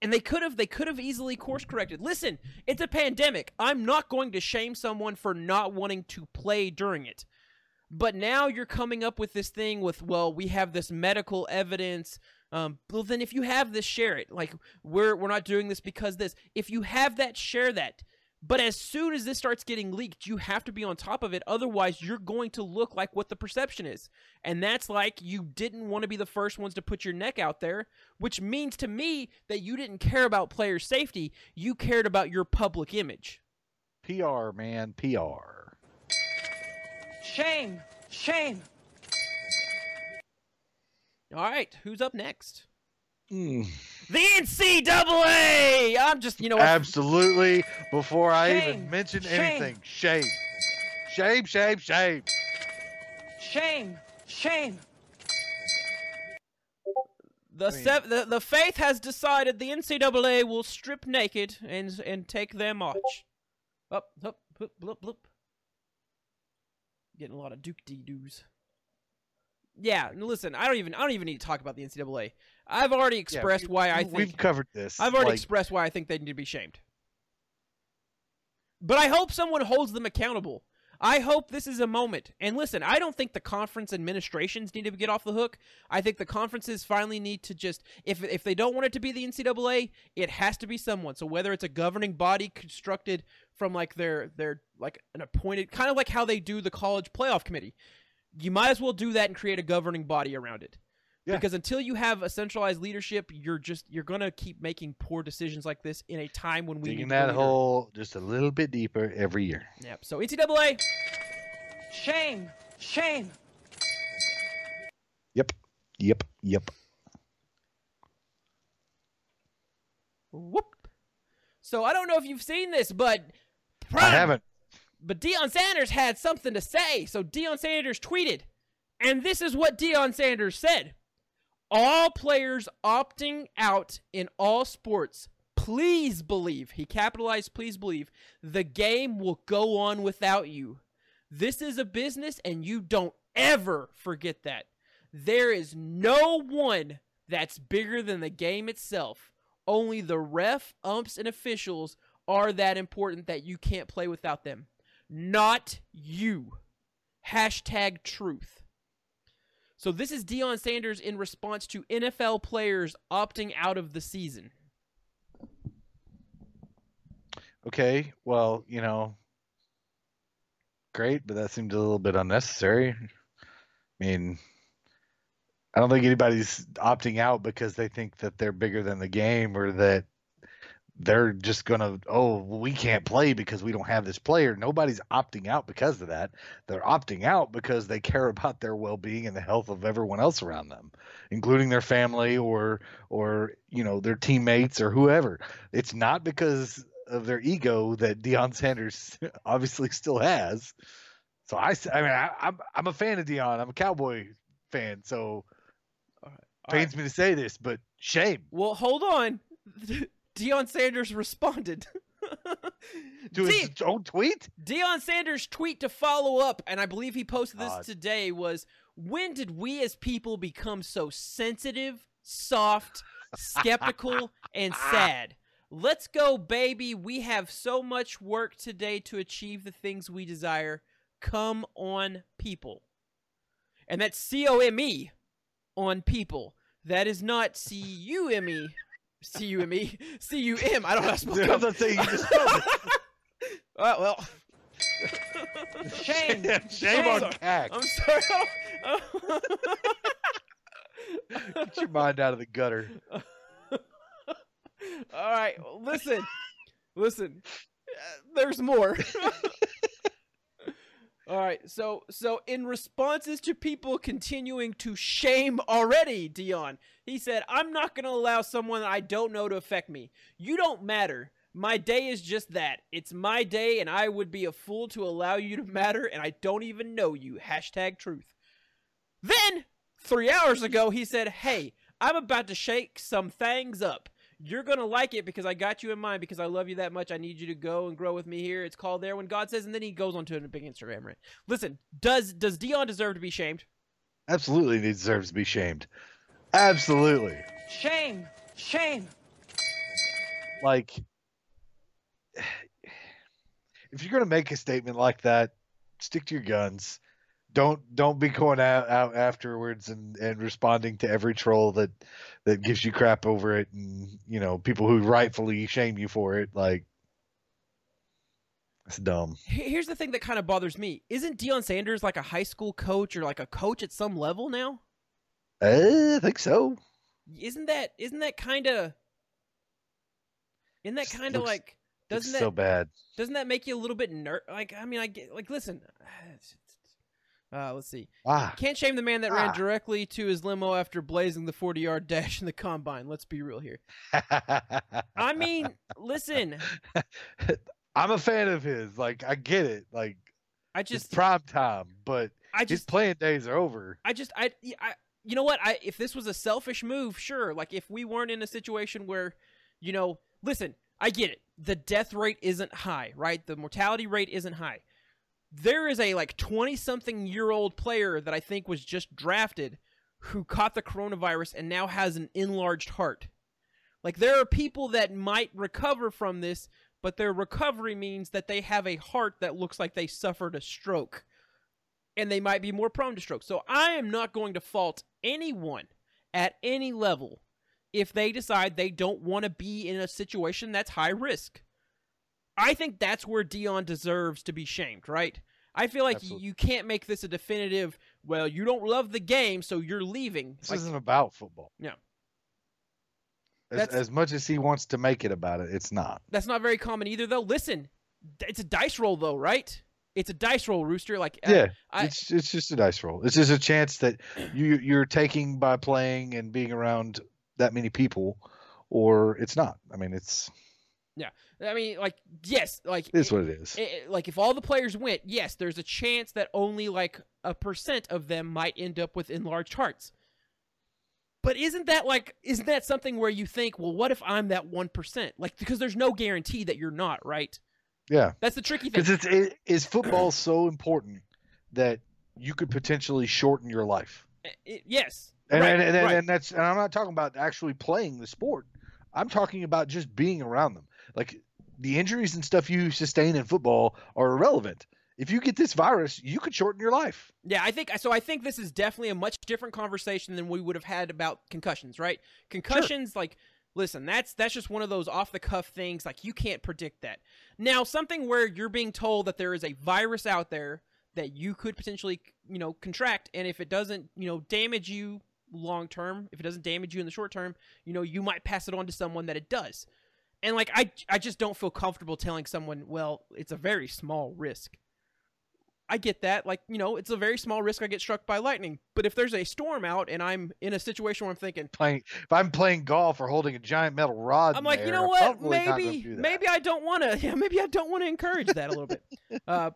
S1: And they could have they could have easily course corrected. Listen it's a pandemic. I'm not going to shame someone for not wanting to play during it but now you're coming up with this thing with well we have this medical evidence um, well then if you have this share it like we're we're not doing this because this if you have that share that but as soon as this starts getting leaked, you have to be on top of it. Otherwise, you're going to look like what the perception is. And that's like you didn't want to be the first ones to put your neck out there, which means to me that you didn't care about player safety. You cared about your public image.
S2: PR man, PR.
S3: Shame! Shame!
S1: All right, who's up next?
S2: Mm,
S1: The NCAA! I'm just, you know what?
S2: absolutely. Before I even mention
S3: shame.
S2: anything, shame, shame, shame, shame.
S3: Shame! Shame!
S1: The, sev- the the faith has decided the NCAA will strip naked and and take their march. Up, up, up, blip, blip. Getting a lot of Duke doos. Yeah, listen, I don't even I don't even need to talk about the NCAA. I've already
S2: Yeah,
S1: expressed
S2: we-
S1: why I think we've
S2: covered this.
S1: I've already
S2: like,
S1: expressed why I think they need to be shamed. But I hope someone holds them accountable. I hope this is a moment. And listen, I don't think the conference administrations need to get off the hook. I think the conferences finally need to just if if they don't want it to be the NCAA, it has to be someone. So whether it's a governing body constructed from like their their like an appointed kind of like how they do the college playoff committee. You might as well do that and create a governing body around it.
S2: Yeah.
S1: Because until you have a centralized leadership, you're just you're gonna keep making poor decisions like this in a time when we
S2: digging
S1: need a
S2: that hole just a little bit deeper every year.
S1: Yep. So NCAA,
S3: Shame! Shame!
S2: Yep, yep, yep.
S1: whoop. So I don't know if you've seen this, but
S2: I haven't.
S1: But Deion Sanders had something to say. So Deion Sanders tweeted, and this is what Deion Sanders said: All players opting out in all sports. Please believe, he capitalized, please believe, the game will go on without you. This is a business, and you don't ever forget that. There is no one that's bigger than the game itself. Only the ref, umps, and officials are that important that you can't play without them. Not you. Hashtag truth. So this is Deion Sanders in response to NFL players opting out of the season.
S2: Okay, well, you know, great, but that seemed a little bit unnecessary. I mean, I don't think anybody's opting out because they think that they're bigger than the game or that they're just gonna oh we can't play because we don't have this player. Nobody's opting out because of that. They're opting out because they care about their well-being and the health of everyone else around them including their family or or you know their teammates or whoever. It's not because of their ego that Deion Sanders obviously still has. So I, I mean I, I'm I'm a fan of Deion. I'm a Cowboy fan so
S1: All
S2: pains me to say this but shame.
S1: Well, hold on. Deion Sanders responded.
S2: to
S1: De-
S2: his own tweet
S1: Deion Sanders' tweet to follow up, and I believe he posted this
S2: God.
S1: today, was When did we as people become so sensitive, soft, skeptical, and sad? Let's go, baby. We have so much work today to achieve the things we desire. Come on, people. And that's C O M E on people. That is not C U M E. C U M E. C U M. I don't know how to spell
S2: The other thing you just spelled it.
S1: Uh, well,
S3: Shame.
S2: Shame on
S1: Shame.
S2: Cax.
S1: I'm sorry.
S2: Get your mind out of the gutter.
S1: All right, listen, listen. Uh, there's more. All right, so so in responses to people continuing to shame already, Deion, he said, "I'm not going to allow someone I don't know to affect me. You don't matter. My day is just that. It's my day, and I would be a fool to allow you to matter, and I don't even know you." Hashtag truth. Then three hours ago, he said, "Hey, I'm about to shake some things up." You're gonna like it because I got you in mind because I love you that much. I need you to go and grow with me here. It's called there when God says, and then he goes on to a big Instagram rant. Listen, does does Deion deserve to be shamed?
S2: Absolutely, he deserves to be shamed. Absolutely.
S3: Shame. Shame.
S2: Like, if you're gonna make a statement like that, stick to your guns. Don't don't be going out, out afterwards and, and responding to every troll that that gives you crap over it, and you know people who rightfully shame you for it. Like, it's dumb.
S1: Here's the thing that kind of bothers me: isn't Deion Sanders like a high school coach or like a coach at some level now?
S2: Uh, I think so.
S1: Isn't that isn't that kind of isn't that kind of like doesn't that
S2: so bad.
S1: doesn't that make you a little bit ner like I mean I get like listen uh let's see
S2: Ah,
S1: Can't shame the man that ran
S2: Ah.
S1: directly to his limo after blazing the 40 yard dash in the combine. Let's be real here. I mean, listen,
S2: I'm a fan of his. Like, I get it. Like,
S1: I
S2: it's
S1: just,
S2: prime time, but
S1: I
S2: his
S1: just,
S2: playing days are over.
S1: I just, I, I, you know what? I, if this was a selfish move, sure. Like, if we weren't in a situation where, you know, listen, I get it. The death rate isn't high, right? The mortality rate isn't high. There is a like 20 something year old player that I think was just drafted who caught the coronavirus and now has an enlarged heart. Like there are people that might recover from this, but their recovery means that they have a heart that looks like they suffered a stroke. And they might be more prone to stroke. So I am not going to fault anyone at any level if they decide they don't want to be in a situation that's high risk. I think that's where Deion deserves to be shamed, right? I feel like
S2: Absolutely.
S1: you can't make this a definitive, well, you don't love the game, so you're leaving.
S2: This
S1: Like,
S2: isn't about football.
S1: No.
S2: As, as much as he wants to make it about it, it's not.
S1: that's not very common either, though. Listen, it's a dice roll, though, right? It's a dice roll, Rooster. Like, uh,
S2: yeah,
S1: I-
S2: it's it's just a dice roll. It's just a chance that you you're taking by playing and being around that many people, or it's not. I mean, it's
S1: I mean, like, yes, like,
S2: it is what it is.
S1: it- it- like if all the players went, yes, there's a chance that only like a percent of them might end up with enlarged hearts. But isn't that like isn't that something where you think, well, what if I'm that one percent? Like because there's no guarantee that you're not, right?
S2: yeah,
S1: That's the tricky thing.
S2: because it's it, is football so important that you could potentially shorten your life.
S1: Eh, I- I- yes,
S2: And
S1: right,
S2: and, and,
S1: right.
S2: and that's and I'm not talking about actually playing the sport. I'm talking about just being around them. Like the injuries and stuff you sustain in football are irrelevant. If you get this virus, you could shorten your life.
S1: Yeah, I think so. I think this is definitely a much different conversation than we would have had about concussions, right? Concussions, like, listen, that's that's just one of those off the cuff things. Like you can't predict that. Now, something where you're being told that there is a virus out there that you could potentially, you know, contract, and if it doesn't, you know, damage you long term, if it doesn't damage you in the short term, you know, you might pass it on to someone that it does. And like I I just don't feel comfortable telling someone, well, it's a very small risk. I get that. Like, you know, it's a very small risk I get struck by lightning. But if there's a storm out and I'm in a situation where I'm thinking,
S2: Playing if I'm playing golf or holding a giant metal rod,
S1: I'm like, you know what?
S2: probably not gonna
S1: Maybe, maybe I don't want to. Yeah, maybe I don't want to encourage that a little bit. Uh,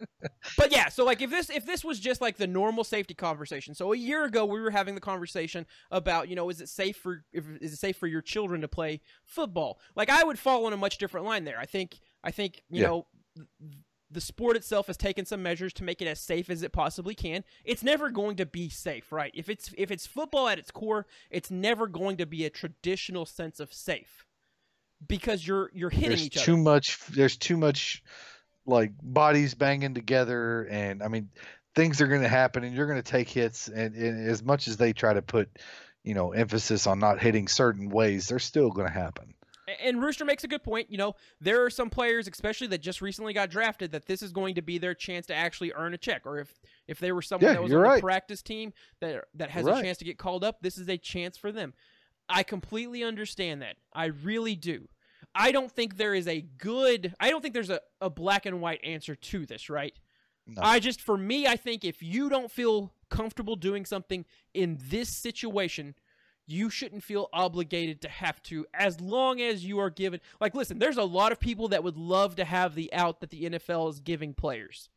S1: but yeah, so like if this if this was just like the normal safety conversation. So a year ago we were having the conversation about you know is it safe for if, is it safe for your children to play football? Like I would fall on a much different line there. I think I think you
S2: Yeah.
S1: know. The sport itself has taken some measures to make it as safe as it possibly can. It's never going to be safe, right? If it's if it's football at its core, it's never going to be a traditional sense of safe because you're you're hitting
S2: there's
S1: each other.
S2: too much there's too much like bodies banging together and i mean things are going to happen and you're going to take hits and, and as much as they try to put you know emphasis on not hitting certain ways they're still going to happen
S1: And Rooster makes a good point. You know, there are some players, especially that just recently got drafted, that this is going to be their chance to actually earn a check. Or if if they were someone
S2: Yeah,
S1: that was on the practice team that that has
S2: You're
S1: a
S2: right.
S1: chance to get called up, this is a chance for them. I completely understand that. I really do. I don't think there is a good. I don't think there's a, a black and white answer to this, right?
S2: No.
S1: I just, for me, I think if you don't feel comfortable doing something in this situation, you shouldn't feel obligated to have to as long as you are given. Like, listen, there's a lot of people that would love to have the out that the NFL is giving players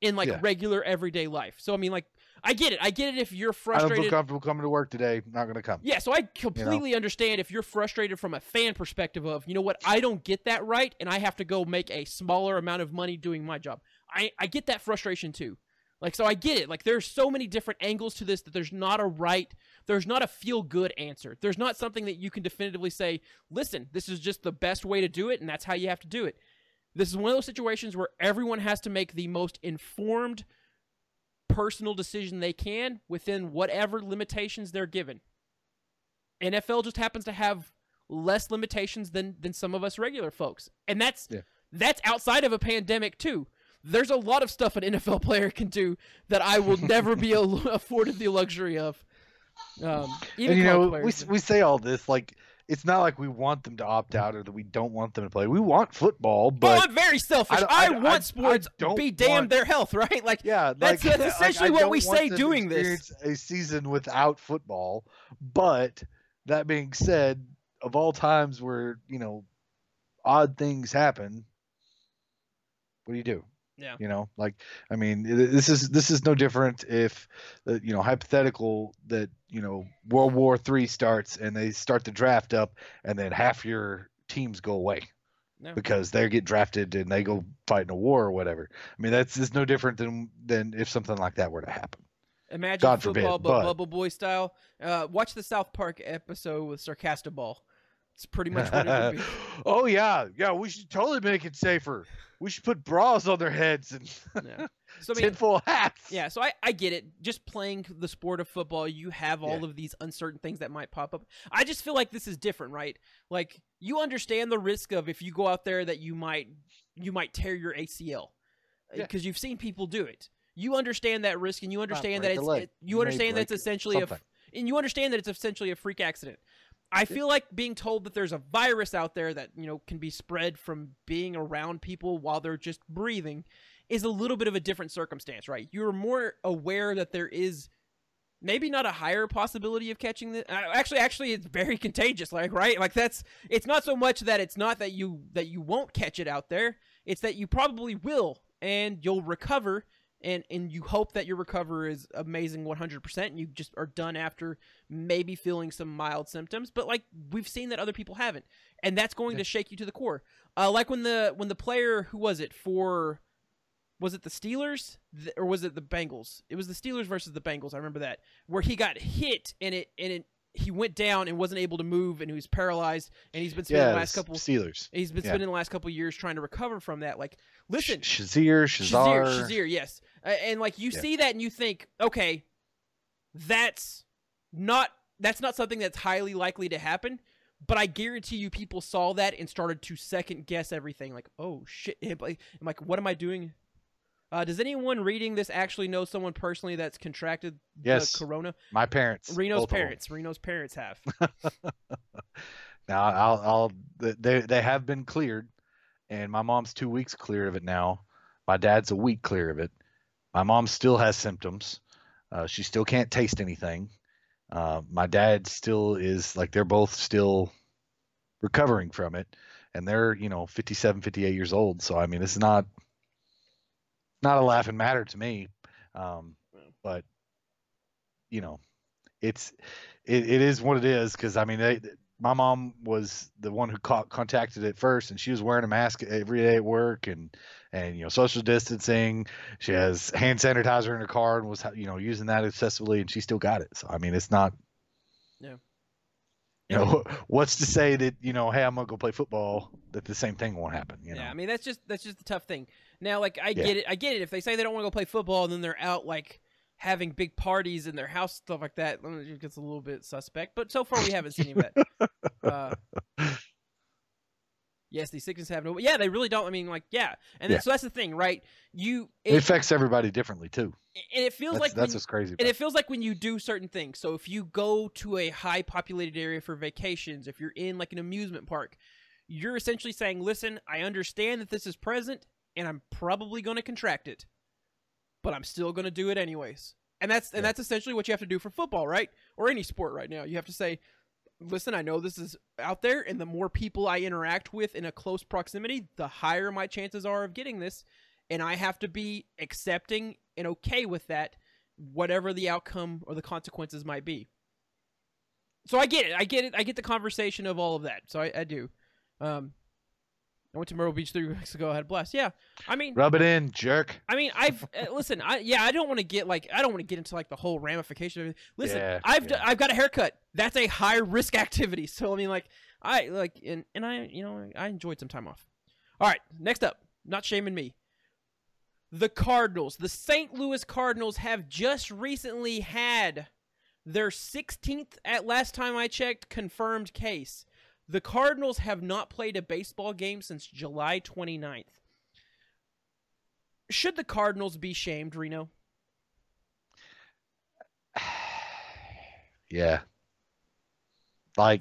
S1: in like
S2: Yeah.
S1: regular everyday life. So, I mean, like, I get it. I get it if you're frustrated
S2: i don't feel comfortable coming to work today not going to come
S1: Yeah, so I completely understand if you're frustrated from a fan perspective of, you know what, I don't get that right and I have to go make a smaller amount of money doing my job. I, I get that frustration too. Like so I get it. Like there's so many different angles to this that there's not a right, there's not a feel good answer. There's not something that you can definitively say, "Listen, this is just the best way to do it and that's how you have to do it." This is one of those situations where everyone has to make the most informed personal decision they can within whatever limitations they're given. NFL just happens to have less limitations than than some of us regular folks. And that's
S2: Yeah.
S1: that's outside of a pandemic too. There's a lot of stuff an NFL player can do that I will never be afforded the luxury of. Um, even
S2: and you know we, we say all this like it's not like we want them to opt out or that we don't want them to play we want football
S1: oh,
S2: but
S1: I'm very selfish.
S2: I
S1: I,
S2: I-
S1: want
S2: I-
S1: sports
S2: don't
S1: be damned
S2: want-
S1: their health, right? Like
S2: Yeah,
S1: That's-
S2: like,
S1: that's
S2: like,
S1: essentially
S2: I
S1: what we say doing this.
S2: A season without football, but that being said, of all times where you know odd things happen, what do you do?
S1: Yeah.
S2: You know, like I mean, this is this is no different if uh, you know hypothetical that you know World War Three starts and they start the draft up and then half your teams go away
S1: No.
S2: because they get drafted and they go fight in a war or whatever. I mean, that's it's no different than than if something like that were to happen.
S1: Imagine
S2: God forbid,
S1: football, but,
S2: but-
S1: Bubble Boy style. Uh, watch the South Park episode with Sarcastaball. It's pretty much what it would be.
S2: oh yeah, yeah. We should totally make it safer. We should put bras on their heads and
S1: Yeah. So I mean,
S2: tinfoil hats.
S1: yeah. So I, I get it. Just playing the sport of football, you have all
S2: Yeah.
S1: of these uncertain things that might pop up. I just feel like this is different, right? Like you understand the risk of if you go out there that you might you might tear your ACL uh,
S2: Yeah.
S1: because you've seen people do it. You understand that risk, and you understand that it's it-
S2: You
S1: you understand that it's essentially a and you understand that it's essentially a freak accident. I feel like being told that there's a virus out there that you know can be spread from being around people while they're just breathing is a little bit of a different circumstance, right? You're more aware that there is maybe not a higher possibility of catching the uh, actually actually it's very contagious like right like that's it's not so much that it's not that you that you won't catch it out there it's that you probably will and you'll recover and and you hope that your recovery is amazing 100% and you just are done after maybe feeling some mild symptoms but like we've seen that other people haven't and that's going
S2: Yeah.
S1: to shake you to the core uh, like when the when the player who was it for was it the Steelers Th- or was it the Bengals? It was the Steelers versus the Bengals. I remember that where he got hit and it and it he went down and wasn't able to move and he was paralyzed and he's been spending
S2: yeah.
S1: the last couple
S2: Steelers.
S1: he's been
S2: yeah.
S1: spending the last couple years trying to recover from that. Like, listen,
S2: Sh- Shazier,
S1: Shazier,
S2: Shazar.
S1: Shazier, yes, uh, and like you
S2: Yeah.
S1: see that and you think, okay, that's not that's not something that's highly likely to happen. But I guarantee you, people saw that and started to second guess everything. Like, oh shit! I'm like, what am I doing? Uh, does anyone reading this actually know someone personally that's contracted
S2: Yes.
S1: the corona?
S2: My parents.
S1: Reno's parents. Reno's parents have.
S2: Now I'll, I'll they they have been cleared, and my mom's two weeks clear of it now. My dad's a week clear of it. My mom still has symptoms. Uh, she still can't taste anything. Uh, my dad still is like they're both still recovering from it, and they're you know 57, 58 years old. So I mean, it's not not a laughing matter to me. Um, but you know, it's it, it is what it is because I mean they my mom was the one who caught, contacted it first and she was wearing a mask every day at work and and you know social distancing she has hand sanitizer in her car and was you know using that excessively and she still got it so i mean it's not
S1: Yeah.
S2: you know what's to say that you know hey i'm gonna go play football that the same thing won't happen you know
S1: Yeah, I mean that's just that's just the tough thing. Now, like I
S2: Yeah.
S1: get it, I get it. If they say they don't want to go play football, and then they're out like having big parties in their house, stuff like that, it gets a little bit suspect. But so far, we haven't seen any of that. Uh, yes, these sickness have no. Yeah, they really don't. I mean, like, yeah, and
S2: Yeah.
S1: so that's the thing, right? You
S2: it
S1: it,
S2: affects everybody differently too
S1: and it feels
S2: that's,
S1: like
S2: that's what's crazy
S1: and it feels like when you do certain things. So if you go to a high populated area for vacations, if you're in like an amusement park, you're essentially saying, "Listen, I understand that this is present and I'm probably going to contract it, but I'm still going to do it anyways." And that's and
S2: Yeah.
S1: that's essentially what you have to do for football, right? Or any sport right now. You have to say, "Listen, I know this is out there and the more people I interact with in a close proximity, the higher my chances are of getting this." And I have to be accepting and okay with that whatever the outcome or the consequences might be. So I get it. I get it. I get the conversation of all of that. So I, I do. Um, I went to Myrtle Beach three weeks ago. I had a blast. Yeah. I mean,
S2: rub it in jerk
S1: I mean, I've uh, listen. I yeah. I don't want to get like I don't want to get into like the whole ramification of it. Listen,
S2: Yeah,
S1: I've
S2: yeah.
S1: I've got a haircut. That's a high risk activity. So I mean, like I like and and I you know I enjoyed some time off. All right, next up, not shaming me. The Cardinals, the St. Louis Cardinals, have just recently had their 16th, at last time I checked, confirmed case. The Cardinals have not played a baseball game since July 29th. Should the Cardinals be shamed, Reno?
S2: yeah like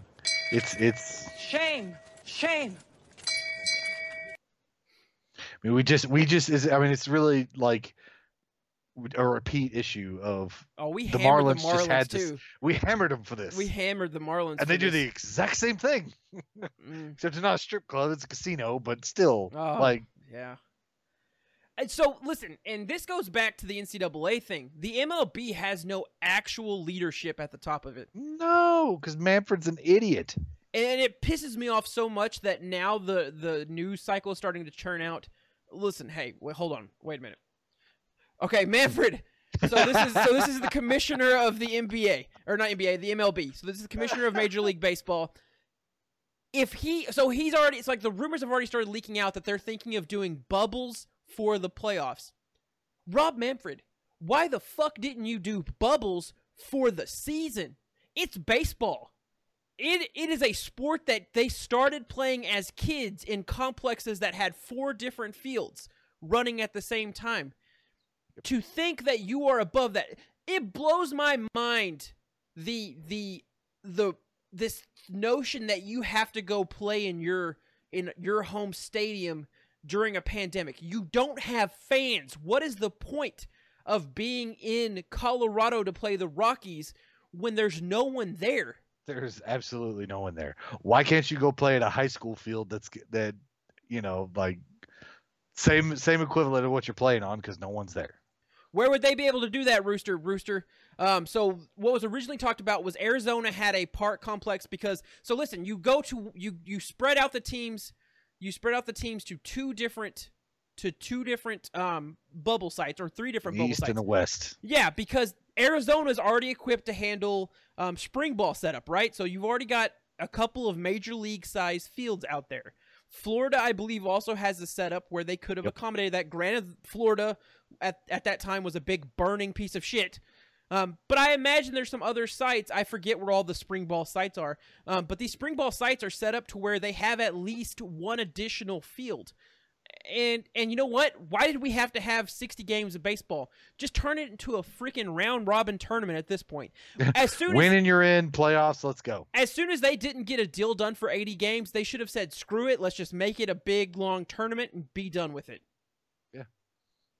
S2: it's it's
S3: Shame. Shame.
S2: I mean, we just we just is I mean it's really like a repeat issue of
S1: Oh, we
S2: The Marlins
S1: the
S2: just
S1: Marlins
S2: had to
S1: too.
S2: we hammered them for this
S1: We hammered the Marlins,
S2: and they do the exact same thing
S1: Mm,
S2: except it's not a strip club it's a casino but still
S1: Oh.
S2: like
S1: yeah. And so, listen, and this goes back to the NCAA thing. The MLB has no actual leadership at the top of it.
S2: no because Manfred's an idiot
S1: and it pisses me off so much that now the the news cycle is starting to churn out. Listen, hey, wait, hold on, wait a minute. Okay, Manfred. So this is so this is the commissioner of the NBA or not NBA, the MLB. So this is the commissioner of Major League Baseball. If he so he's already it's like the rumors have already started leaking out that they're thinking of doing bubbles for the playoffs. Rob Manfred, why the fuck didn't you do bubbles for the season? It's baseball it it is a sport that they started playing as kids in complexes that had four different fields running at the same time. To think that you are above that, it blows my mind. The the the this notion that you have to go play in your in your home stadium during a pandemic. You don't have fans. What is the point of being in Colorado to play the Rockies when there's no one there?
S2: there's absolutely no one there why can't you go play at a high school field that's that you know like same same equivalent of what you're playing on because no one's there
S1: Where would they be able to do that, Rooster? Rooster. Um, so what was originally talked about was Arizona had a park complex because. So listen, you go to you you spread out the teams, you spread out the teams to two different to two different um bubble sites or three different bubble
S2: east
S1: sites.
S2: and the west
S1: Yeah, because Arizona's already equipped to handle um, spring ball setup, right? So you've already got a couple of major league size fields out there. Florida, I believe, also has a setup where they could have
S2: Yep.
S1: accommodated that. Granted, Florida at, at that time was a big burning piece of shit. Um, but I imagine there's some other sites. I forget where all the spring ball sites are. Um, but these spring ball sites are set up to where they have at least one additional field. And and you know what? Why did we have to have 60 games of baseball? Just turn it into a freaking round robin tournament at this point. As soon as
S2: Winning you're in playoffs. Let's go.
S1: as soon as they didn't get a deal done for 80 games, they should have said, "Screw it, let's just make it a big long tournament and be done with it."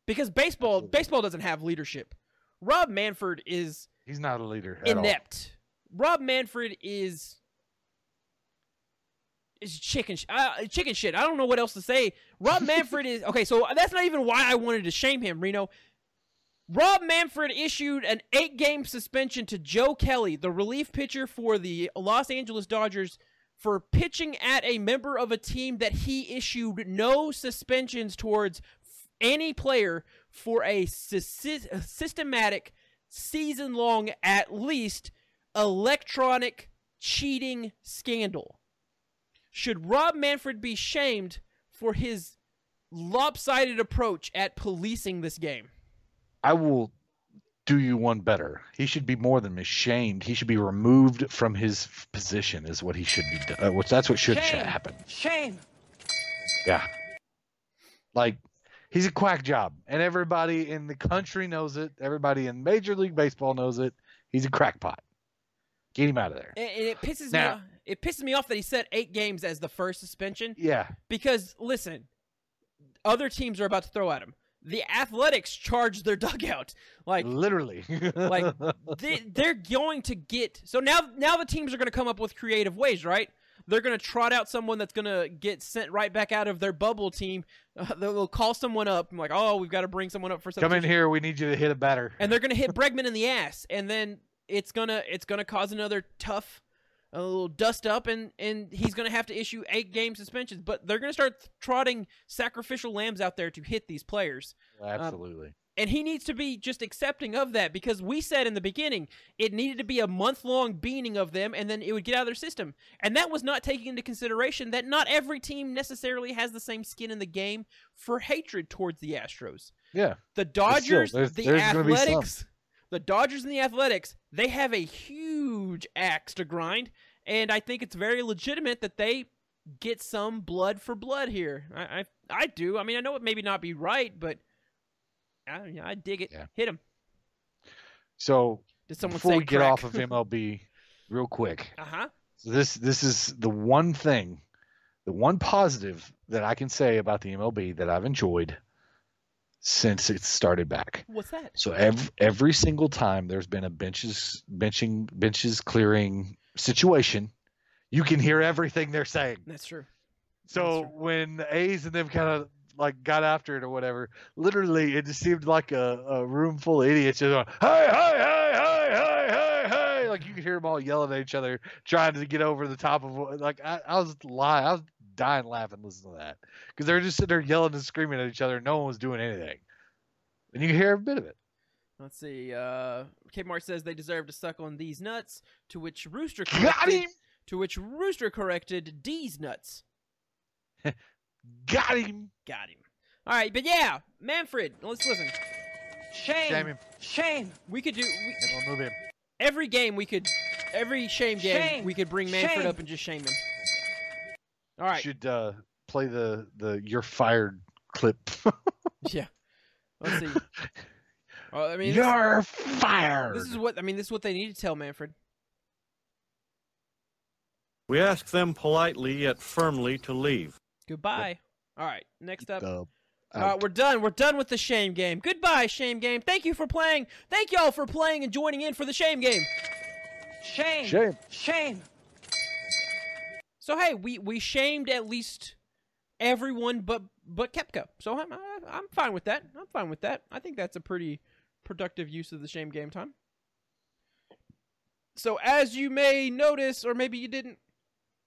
S1: Because baseball
S2: Absolutely.
S1: baseball doesn't have leadership. Rob Manfred is
S2: He's not a leader.
S1: Inept. Rob Manfred is is chicken sh- uh, chicken shit. I don't know what else to say. Rob Manfred is okay. So that's not even why I wanted to shame him, Reno. Rob Manfred issued an eight-game suspension to Joe Kelly, the relief pitcher for the Los Angeles Dodgers, for pitching at a member of a team that he issued no suspensions towards any player for a systematic, season-long, at least, electronic cheating scandal. Should Rob Manfred be shamed for his lopsided approach at policing this game?
S2: I will do you one better. He should be more than ashamed. He should be removed from his position. Is what he should be. do- Uh, which that's what should
S3: Shame.
S2: happen.
S3: Shame.
S2: Yeah. Like he's a quack job, and everybody in the country knows it. Everybody in Major League Baseball knows it. He's a crackpot. Get him out of there.
S1: And, and it pisses
S2: Now-
S1: me off. It pisses me off that he said eight games as the first suspension
S2: Yeah.
S1: because listen, other teams are about to throw at him. The Athletics charged their dugout. Like
S2: Literally.
S1: like they, they're going to get so now now the teams are going to come up with creative ways right they're going to trot out someone that's going to get sent right back out of their bubble team uh, they'll call someone up I'm like oh we've got to bring someone up for
S2: Come in here. We need you to hit a batter.
S1: and they're going to hit bregman in the ass and then it's going to it's to cause another tough a little dust up and and he's going to have to issue eight game suspensions but they're going to start trotting sacrificial lambs out there to hit these players
S2: Absolutely.
S1: And he needs to be just accepting of that because we said in the beginning it needed to be a month long beaning of them and then it would get out of their system. And that was not taking into consideration that not every team necessarily has the same skin in the game for hatred towards the Astros.
S2: yeah.
S1: The Dodgers,
S2: there's-
S1: the
S2: there's gonna be some.
S1: Athletics, the Dodgers and the Athletics, they have a huge axe to grind. And I think it's very legitimate that they get some blood for blood here. I, I, I do. I mean, I know it maybe not be right, but I, I dig it.
S2: Yeah.
S1: Hit him.
S2: So
S1: Did someone
S2: before
S1: say
S2: we get
S1: crack?
S2: off of MLB, real quick,
S1: uh huh.
S2: so this this is the one thing, the one positive that I can say about the MLB that I've enjoyed since it started back.
S1: What's that?
S2: So every every single time there's been a benches benching benches clearing situation, you can hear everything they're saying.
S1: That's true.
S2: So
S1: That's
S2: when the A's and them kind of like got after it or whatever, literally it just seemed like a, a room full of idiots just going, hey, hey, hey, hey, hey, hey, hey. Like you could hear them all yelling at each other, trying to get over the top of what- like I, I was lying. I was dying laughing listening to that because they were just sitting there yelling and screaming at each other. and No one was doing anything, and you could hear a bit of it.
S1: Let's see. Uh, Kmart says they deserve to suck on these nuts. To which Rooster
S2: Got
S1: corrected.
S2: him!
S1: To which Rooster corrected D's nuts.
S2: Got him!
S1: Got him. All right, but yeah, Manfred. Let's listen.
S3: Shame.
S2: Shame him.
S3: Shame.
S1: We could do we,
S2: Everyone move him.
S1: every game. We could every shame game.
S3: Shame.
S1: We could bring Manfred
S3: Shame.
S1: up and just shame him. All right.
S2: Should uh, play the the you're fired clip.
S1: Yeah. Let's see. Well, I mean, this,
S2: you're fired.
S1: this is what I mean. This is what they need to tell Manfred.
S4: We ask them politely yet firmly to leave.
S1: Goodbye. All right. Next up.
S2: Uh,
S1: All right, we're done. We're done with the shame game. Goodbye, shame game. Thank you for playing. Thank y'all for playing and joining in for the shame game.
S3: Shame.
S2: Shame.
S3: Shame.
S1: So hey, we we shamed at least everyone but but Koepka. So I'm I'm fine with that. I'm fine with that. I think that's a pretty productive use of the shame game time. So as you may notice, or maybe you didn't,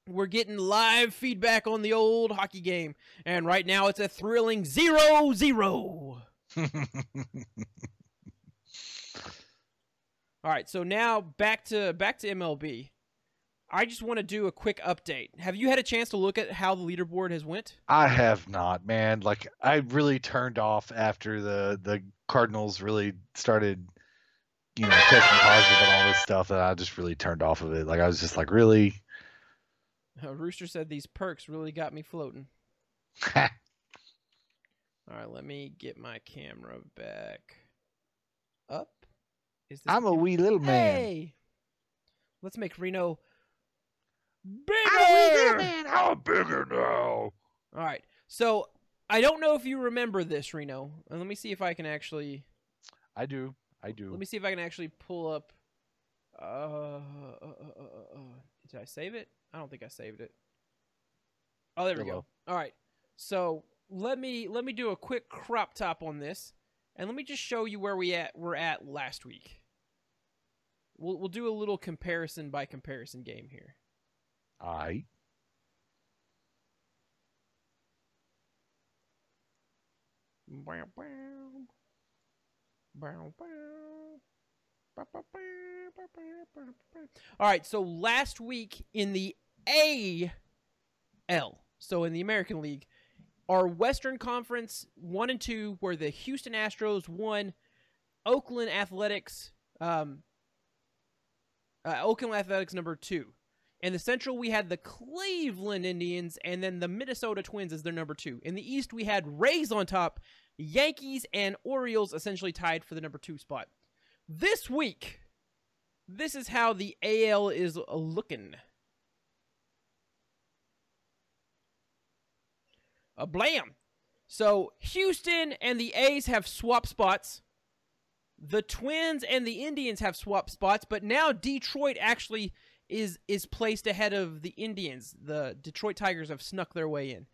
S1: we're getting live feedback on the old hockey game, and right now it's a thrilling zero zero. All right, so now back to back to MLB. I just want to do a quick update. Have you had a chance to look at how the leaderboard has went?
S2: I have not, man. Like I really turned off after the the Cardinals really started you know, testing positive and all this stuff, and I just really turned off of it. Like I was just like, really?
S1: Uh, Rooster said these perks really got me floating. All right, let me get my camera back up. Is this
S2: I'm a wee little man.
S1: Hey, let's make Reno bigger.
S2: I'm a wee little man. I'm bigger now.
S1: All right, so I don't know if you remember this, Reno. And let me see if I can actually.
S2: I do. I do.
S1: Let me see if I can actually pull up. Uh, uh, uh, uh, uh, uh, did I save it? I don't think I saved it. Oh, there we oh,
S2: go.
S1: All right. So let me let me do a quick crop top on this, and let me just show you where we at we're at last week. We'll we'll do a little comparison by comparison game here.
S2: I.
S1: Bow, bow. Bow, bow. All right, so last week in the AL, so in the American League, our Western Conference one and two were the Houston Astros, one Oakland Athletics, um, uh, Oakland Athletics number two. In the Central, we had the Cleveland Indians, and then the Minnesota Twins as their number two. In the East, we had Rays on top, Yankees and Orioles essentially tied for the number two spot. This week, this is how the AL is looking. A blam. So Houston and the A's have swap spots. The Twins and the Indians have swap spots, but now Detroit actually is is placed ahead of the Indians. The Detroit Tigers have snuck their way in.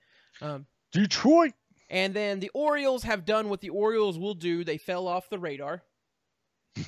S1: Um,
S2: Detroit.
S1: and then the Orioles have done what the Orioles will do. They fell off the radar.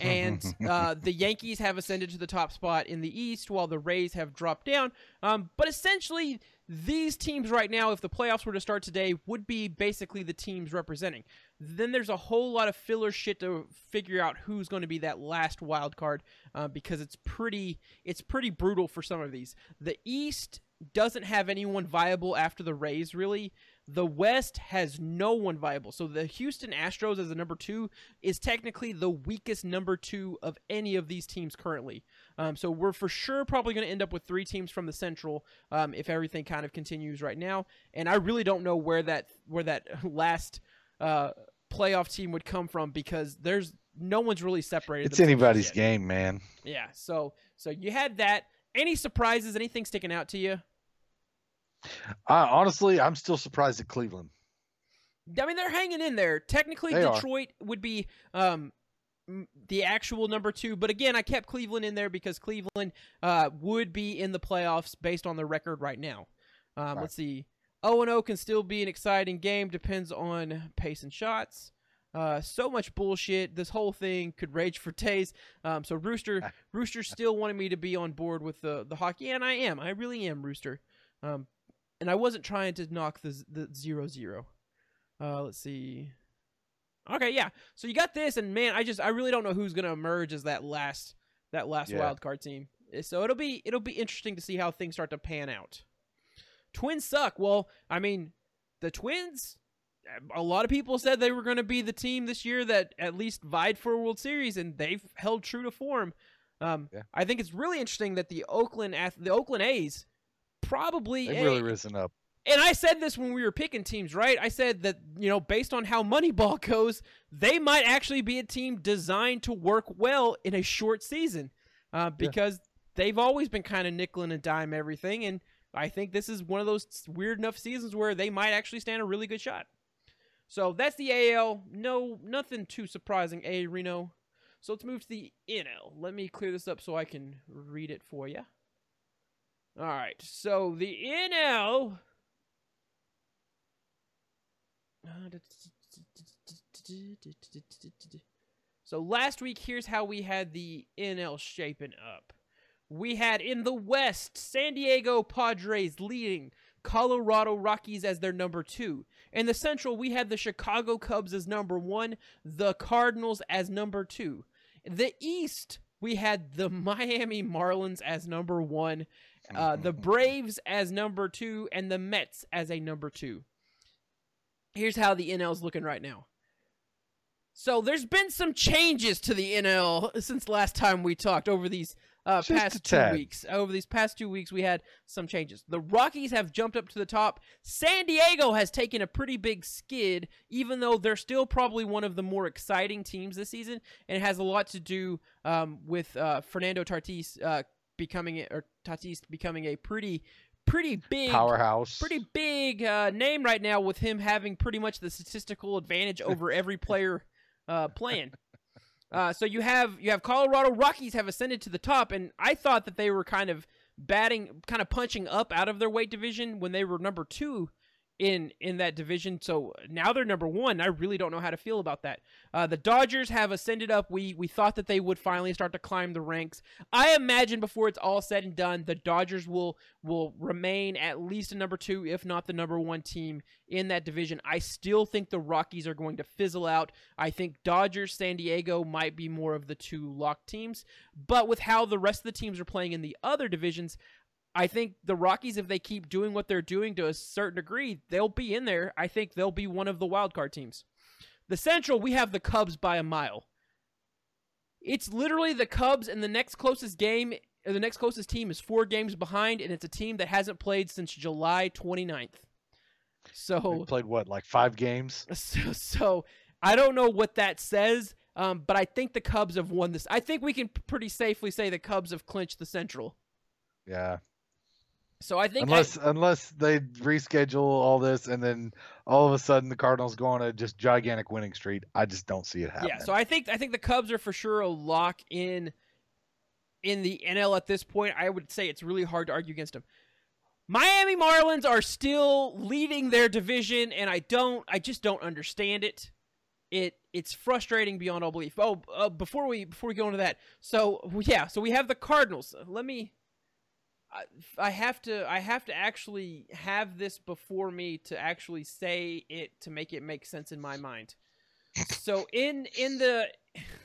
S1: And uh, the Yankees have ascended to the top spot in the East, while the Rays have dropped down. Um, but essentially, these teams right now, if the playoffs were to start today, would be basically the teams representing. Then there's a whole lot of filler shit to figure out who's going to be that last wild card, uh, because it's pretty it's pretty brutal for some of these. The East doesn't have anyone viable after the Rays, really. The West has no one viable. So the Houston Astros as a number two is technically the weakest number two of any of these teams currently. Um, so we're for sure probably going to end up with three teams from the Central um, if everything kind of continues right now. And I really don't know where that where that last uh, playoff team would come from because there's no one's really separated.
S2: It's anybody's game, man.
S1: Yeah. So so you had that. Any surprises? Anything sticking out to you?
S2: I, honestly, I'm still surprised at Cleveland.
S1: I mean, they're hanging in there. Technically,
S2: They are.
S1: Detroit would be um, the actual number two, but again, I kept Cleveland in there because Cleveland uh, would be in the playoffs based on their record right now. Um,
S2: Right.
S1: Let's see. O and O can still be an exciting game. Depends on pace and shots. Uh, so much bullshit. This whole thing could rage for days. Um, so Rooster, Rooster still wanted me to be on board with the the hockey, and I am. I really am, Rooster. Um, and I wasn't trying to knock the the zero zero. Uh, let's see. Okay, yeah. So you got this, and man, I just I really don't know who's gonna emerge as that last that last
S2: Yeah.
S1: wild card team. Eh, So it'll be it'll be interesting to see how things start to pan out. Twins suck. Well, I mean, the Twins. A lot of people said they were going to be the team this year that at least vied for a World Series, and they've held true to form. Um,
S2: Yeah.
S1: I think it's really interesting that the Oakland the Oakland A's probably
S2: They've
S1: eh,
S2: really risen up.
S1: and I said this when we were picking teams, right? I said that, you know, based on how Moneyball goes, they might actually be a team designed to work well in a short season uh, because they've always been kind of nickel and dime everything. And I think this is one of those weird enough seasons where they might actually stand a really good shot. So that's the AL. No, nothing too surprising, A Reno. So let's move to the NL. Let me clear this up so I can read it for you. All right. So the NL. So last week, here's how we had the NL shaping up. We had in the West, San Diego Padres leading, Colorado Rockies as their number two. In the Central, we had the Chicago Cubs as number one, the Cardinals as number two. The East, we had the Miami Marlins as number one, uh, the Braves as number two, and the Mets as a number two. Here's how the NL's looking right now. So there's been some changes to the NL since last time we talked over these uh, past two weeks. Over these past two weeks, we had some changes. The Rockies have jumped up to the top. San Diego has taken a pretty big skid, even though they're still probably one of the more exciting teams this season, and it has a lot to do um, with uh, Fernando Tatis uh, becoming or Tatis becoming a pretty pretty big
S2: Powerhouse.
S1: pretty big uh, name right now with him having pretty much the statistical advantage over every player uh, playing. Uh, so you have you have Colorado Rockies have ascended to the top, and I thought that they were kind of batting, kind of punching up out of their weight division when they were number two in in that division. So now they're number one. I really don't know how to feel about that. Uh, the Dodgers have ascended up. We we thought that they would finally start to climb the ranks. I imagine before it's all said and done, the Dodgers will will remain at least a number two, if not the number one team in that division. I still think the Rockies are going to fizzle out. I think Dodgers, San Diego might be more of the two locked teams. But with how the rest of the teams are playing in the other divisions, I think the Rockies, if they keep doing what they're doing to a certain degree, they'll be in there. I think they'll be one of the wild card teams. The Central, we have the Cubs by a mile. It's literally the Cubs, and the next closest game, or the next closest team is four games behind, and it's a team that hasn't played since July 29th.
S2: They
S1: So,
S2: played what, like five games?
S1: so, so I don't know what that says, um, but I think the Cubs have won this. I think we can pretty safely say the Cubs have clinched the Central.
S2: Yeah.
S1: So I think I-
S2: Unless unless they reschedule all this and then all of a sudden the Cardinals go on a just gigantic winning streak. I just don't see it happening.
S1: Yeah, so I think I think the Cubs are for sure a lock in in the NL at this point. I would say it's really hard to argue against them. Miami Marlins are still leading their division, and I don't, I just don't understand it. It it's frustrating beyond all belief. Oh, uh, before we before we go into that, so yeah, so we have the Cardinals. Let me. I, have to I have to actually have this before me to actually say it to make it make sense in my mind. So in in the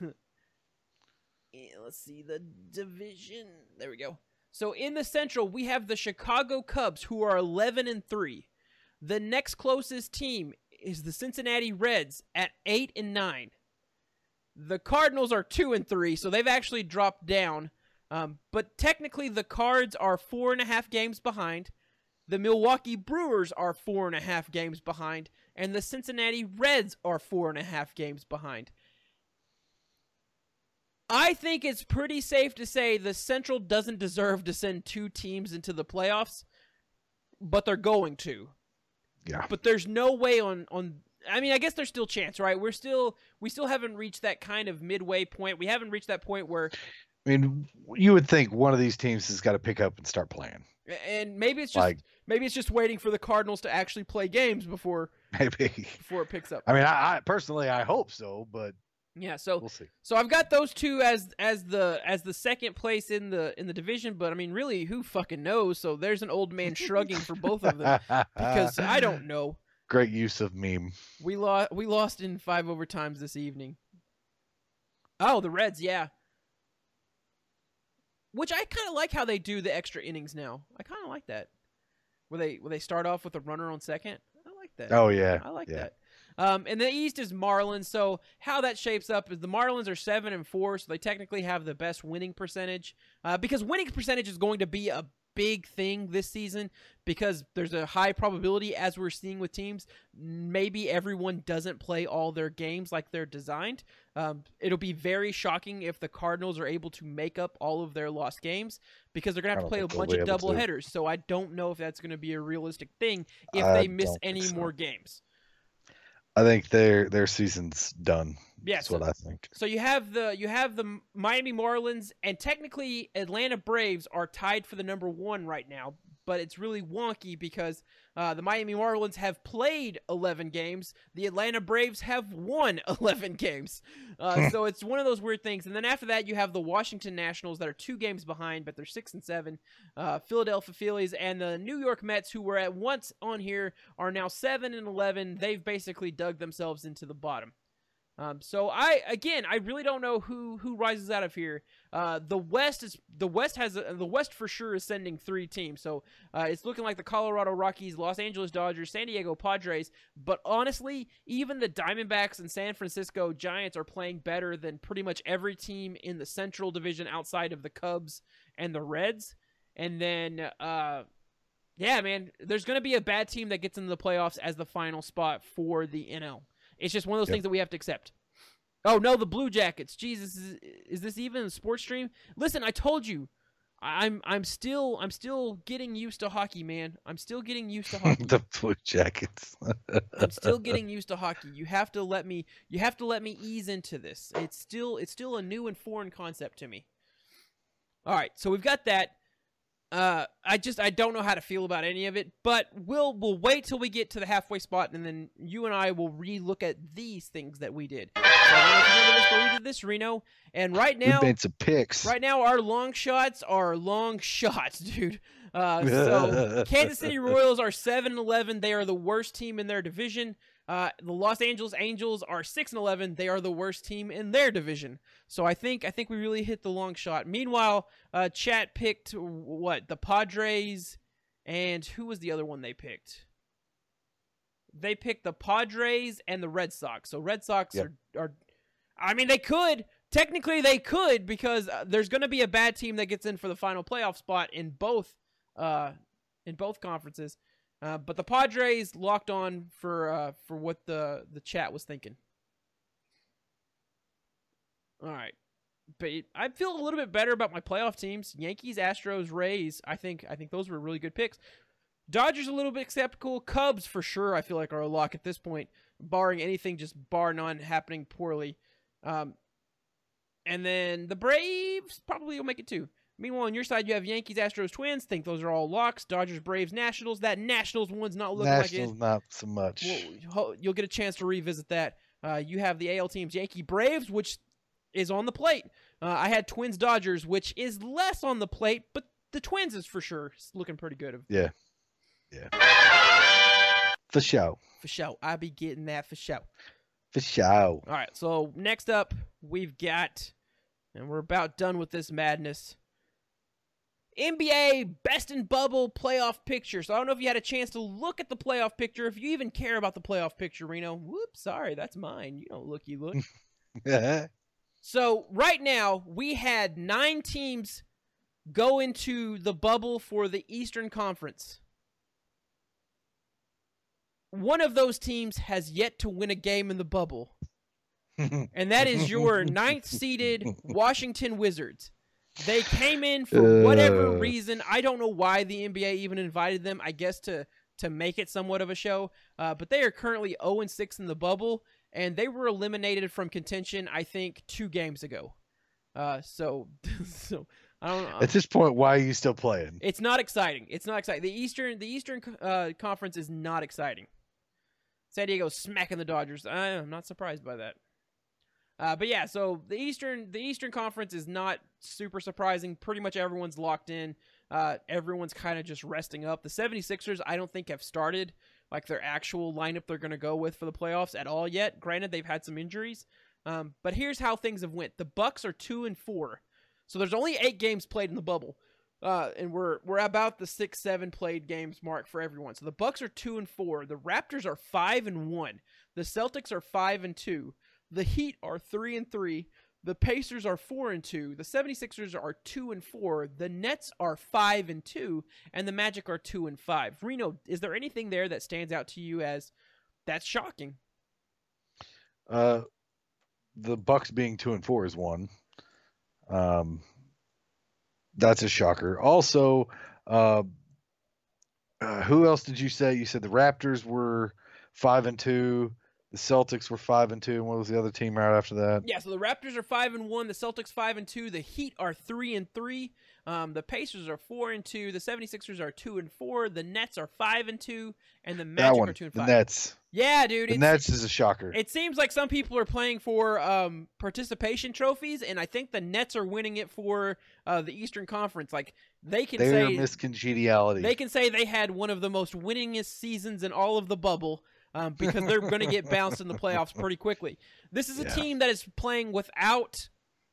S1: eh, let's see the division. There we go. So in the Central, we have the Chicago Cubs who are 11 and 3. The next closest team is the Cincinnati Reds at 8 and 9. The Cardinals are 2 and 3, so they've actually dropped down. Um, but technically, the Cards are four and a half games behind. The Milwaukee Brewers are four and a half games behind, and the Cincinnati Reds are four and a half games behind. I think it's pretty safe to say the Central doesn't deserve to send two teams into the playoffs, but they're going to.
S2: Yeah.
S1: But there's no way on on. I mean, I guess there's still chance, right? We're still we still haven't reached that kind of midway point. We haven't reached that point where,
S2: I mean, you would think one of these teams has got to pick up and start playing.
S1: and maybe it's just
S2: Like
S1: maybe it's just waiting for the Cardinals to actually play games before
S2: maybe.
S1: before it picks up.
S2: I mean, I, I personally I hope so, but
S1: Yeah, so
S2: we'll see.
S1: So I've got those two as as the as the second place in the in the division, but I mean, really, who fucking knows? So there's an old man shrugging for both of them because I don't know.
S2: Great use of meme.
S1: We lost we lost in five overtimes this evening. Oh, the Reds, yeah. Which I kind of like how they do the extra innings now. I kind of like that. Where they where they start off with a runner on second. I like that.
S2: Oh yeah.
S1: I like
S2: yeah.
S1: that. Um, and the East is Marlins. So how that shapes up is the Marlins are seven and four, so they technically have the best winning percentage. Uh, because winning percentage is going to be a big thing this season because there's a high probability, as we're seeing with teams, maybe everyone doesn't play all their games like they're designed. Um, it'll be very shocking if the Cardinals are able to make up all of their lost games because they're going to have to play a bunch of double
S2: to.
S1: headers. So I don't know if that's going to be a realistic thing if
S2: I
S1: they miss any
S2: so.
S1: more games.
S2: I think their their season's done.
S1: Yeah,
S2: That's
S1: so-
S2: what I think.
S1: So you have the you have the Miami Marlins and technically Atlanta Braves are tied for the number one right now, but it's really wonky because uh, the Miami Marlins have played 11 games, the Atlanta Braves have won 11 games, uh, so it's one of those weird things. And then after that, you have the Washington Nationals that are two games behind, but they're six and seven. Uh, Philadelphia Phillies and the New York Mets, who were at once on here, are now seven and 11. They've basically dug themselves into the bottom. Um, so I again, I really don't know who who rises out of here. Uh, the West is the West has a, the West for sure is sending three teams. So uh, it's looking like the Colorado Rockies, Los Angeles Dodgers, San Diego Padres. But honestly, even the Diamondbacks and San Francisco Giants are playing better than pretty much every team in the Central Division outside of the Cubs and the Reds. And then, uh, yeah, man, there's going to be a bad team that gets into the playoffs as the final spot for the NL. It's just one of those things that we have to accept. Oh no, the Blue Jackets. Jesus, is, is this even a sports stream? Listen, I told you, I'm I'm still I'm still getting used to hockey, man. I'm still getting used to hockey.
S2: the Blue Jackets.
S1: I'm still getting used to hockey. You have to let me you have to let me ease into this. It's still it's still a new and foreign concept to me. All right, so we've got that. Uh, I just I don't know how to feel about any of it, but we'll we'll wait till we get to the halfway spot, and then you and I will re-look at these things that we did. So I don't know if you remember this, we did this, Reno, and right now
S2: we made some picks.
S1: Right now, our long shots are long shots, dude. Uh, so Kansas City Royals are 7-11. They are the worst team in their division. Uh, the Los Angeles Angels are six and eleven. They are the worst team in their division. So I think I think we really hit the long shot. Meanwhile, uh, Chat picked what the Padres, and who was the other one they picked? They picked the Padres and the Red Sox. So Red Sox
S2: Yep.
S1: are are. I mean, they could technically they could because uh, there's going to be a bad team that gets in for the final playoff spot in both uh in both conferences. Uh, but the Padres locked on for uh for what the the chat was thinking. All right. But I feel a little bit better about my playoff teams. Yankees, Astros, Rays. I think I think those were really good picks. Dodgers a little bit skeptical. Cubs for sure. I feel like are a lock at this point, barring anything just bar none happening poorly. Um, and then the Braves probably will make it too. Meanwhile, on your side, you have Yankees, Astros, Twins. Think those are all locks. Dodgers, Braves, Nationals. That Nationals one's not looking
S2: Nationals,
S1: like
S2: not so much.
S1: Well, you'll get a chance to revisit that. Uh, you have the AL teams, Yankee, Braves, which is on the plate. Uh, I had Twins, Dodgers, which is less on the plate, but the Twins is for sure It's looking pretty good. Yeah, yeah.
S2: For show.
S1: For show. I be getting that for show.
S2: For show.
S1: All right, so next up, we've got, and we're about done with this madness. NBA best in bubble playoff picture. So I don't know if you had a chance to look at the playoff picture, if you even care about the playoff picture, Reno. Whoops, sorry, that's mine. You don't look, you look. So right now we had nine teams go into the bubble for the Eastern Conference. One of those teams has yet to win a game in the bubble, and that is your ninth seeded Washington Wizards. They came in for whatever
S2: Uh.
S1: reason. I don't know why the NBA even invited them. I guess to to make it somewhat of a show. Uh, but they are currently 0 and 6 in the bubble, and they were eliminated from contention. I think two games ago. Uh, so so I don't know.
S2: At this point, why are you still playing?
S1: It's not exciting. It's not exciting. The Eastern the Eastern uh, Conference is not exciting. San Diego smacking the Dodgers. I'm not surprised by that. Uh, but yeah, so the Eastern the Eastern Conference is not super surprising. Pretty much everyone's locked in. Uh, everyone's kind of just resting up. The 76ers, I don't think have started like their actual lineup they're going to go with for the playoffs at all yet. Granted, they've had some injuries, um, but here's how things have went. The Bucks are two and four, so there's only eight games played in the bubble, uh, and we're we're about the six seven played games mark for everyone. So the Bucks are two and four. The Raptors are five and one. The Celtics are five and two. The Heat are three and three. The Pacers are 4 and 2. The 76ers are 2 and 4. The Nets are 5 and 2 and the Magic are 2 and 5. Reno, is there anything there that stands out to you as that's shocking?
S2: Uh, the Bucks being two and four is one. Um, that's a shocker. Also, uh, uh, who else did you say? You said the Raptors were five and two. The Celtics were five and two. And what was the other team right after that?
S1: Yeah, so the Raptors are 5 and 1, the Celtics 5 and 2, the Heat are 3 and 3. Um, the Pacers are 4 and 2, the 76ers are 2 and 4, the Nets are 5 and 2 and the
S2: that one.
S1: are 2 and
S2: The
S1: 5.
S2: Nets.
S1: Yeah, dude,
S2: The Nets is a shocker.
S1: It seems like some people are playing for um, participation trophies, and I think the Nets are winning it for uh, the Eastern Conference. Like they can
S2: They're
S1: say
S2: Miss Congeniality.
S1: they can say they had one of the most winningest seasons in all of the bubble. Um, because they're going to get bounced in the playoffs pretty quickly. This is a
S2: Yeah.
S1: team that is playing without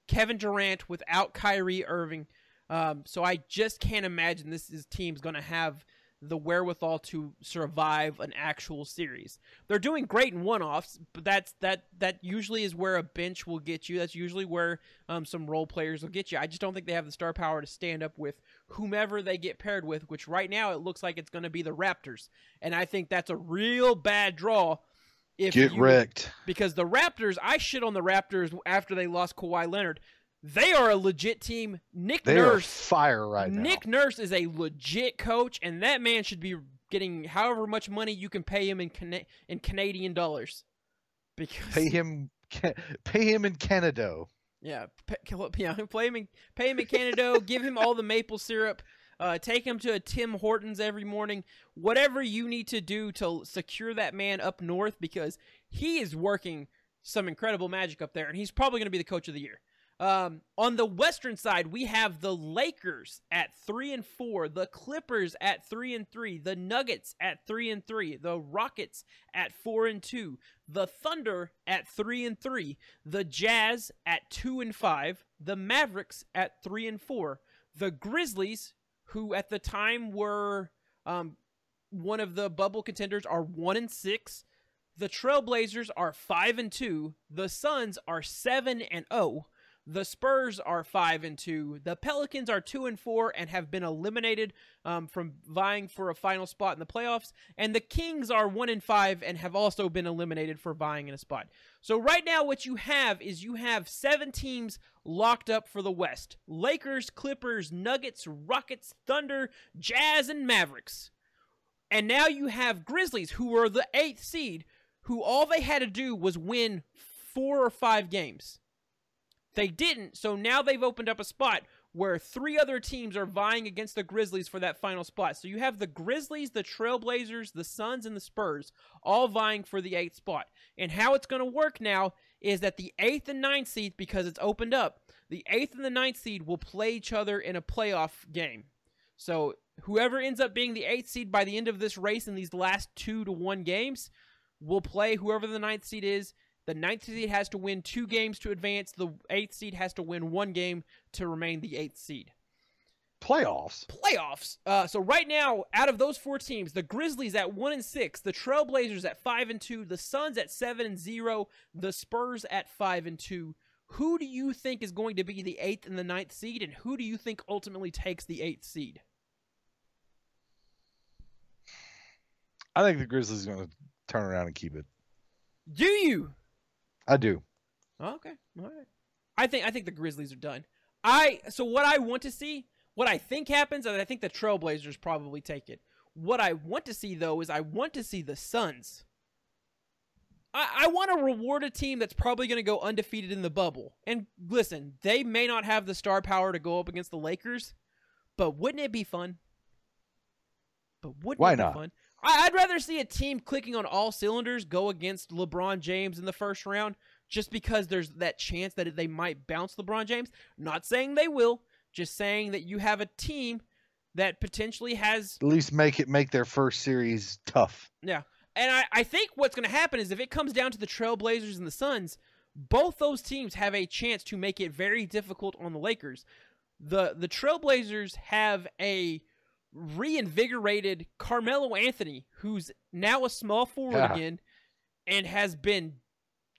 S1: Kevin Durant, without Kyrie Irving. Um, so I just can't imagine this is team's going to have the wherewithal to survive an actual series. They're doing great in one-offs, but that's that that usually is where a bench will get you. That's usually where um, some role players will get you. I just don't think they have the star power to stand up with whomever they get paired with. Which right now it looks like it's going to be the Raptors, and I think that's a real bad draw. If
S2: Get
S1: you,
S2: wrecked.
S1: because the Raptors, I shit on the Raptors after they lost Kawhi Leonard. They are a legit team. Nick
S2: They
S1: Nurse
S2: fire right now.
S1: Nick Nurse is a legit coach, and that man should be getting however much money you can pay him in Cana- in Canadian dollars. Because
S2: pay him, pay him in Canada.
S1: yeah, pay, yeah, play him in, pay him in Canada. give him all the maple syrup. Uh, take him to a Tim Hortons every morning. Whatever you need to do to secure that man up north, because he is working some incredible magic up there, and he's probably going to be the coach of the year. Um, on the western side, we have the Lakers at three and four, the Clippers at three and three, the Nuggets at three and three, the Rockets at four and two, the Thunder at three and three, the Jazz at two and five, the Mavericks at three and four, the Grizzlies, who at the time were um, one of the bubble contenders, are one and six. The Trailblazers are five and two. The Suns are seven and zero. The Spurs are five and two. The Pelicans are two and four and have been eliminated um, from vying for a final spot in the playoffs. And the Kings are one and five and have also been eliminated for vying in a spot. So right now, what you have is you have seven teams locked up for the West: Lakers, Clippers, Nuggets, Rockets, Thunder, Jazz, and Mavericks. And now you have Grizzlies, who were the eighth seed, who all they had to do was win four or five games. They didn't, so now they've opened up a spot where three other teams are vying against the Grizzlies for that final spot. So you have the Grizzlies, the Trailblazers, the Suns, and the Spurs all vying for the eighth spot. And how it's going to work now is that the eighth and ninth seed, because it's opened up, the eighth and the ninth seed will play each other in a playoff game. So whoever ends up being the eighth seed by the end of this race in these last two to one games will play whoever the ninth seed is. The ninth seed has to win two games to advance. The eighth seed has to win one game to remain the eighth seed.
S2: Playoffs.
S1: Playoffs. Uh, so right now, out of those four teams, the Grizzlies at one and six, the Trailblazers at five and two, the Suns at seven and zero, the Spurs at five and two. Who do you think is going to be the eighth and the ninth seed, and who do you think ultimately takes the eighth seed?
S2: I think the Grizzlies are going to turn around and keep it.
S1: Do you?
S2: I do.
S1: Okay, all right. I think I think the Grizzlies are done. I so what I want to see, what I think happens, and I think the Trailblazers probably take it. What I want to see though is I want to see the Suns. I, I want to reward a team that's probably going to go undefeated in the bubble. And listen, they may not have the star power to go up against the Lakers, but wouldn't it be fun? But wouldn't
S2: Why
S1: it be
S2: not?
S1: fun? I, I'd rather see a team clicking on all cylinders go against LeBron James in the first round just because there's that chance that they might bounce LeBron James. Not saying they will, just saying that you have a team that potentially has
S2: At least make it make their first series tough.
S1: yeah. And I, I think what's going to happen is if it comes down to the Trailblazers and the Suns, both those teams have a chance to make it very difficult on the Lakers. The the Trailblazers have a reinvigorated Carmelo Anthony, who's now a small forward
S2: Yeah.
S1: again and has been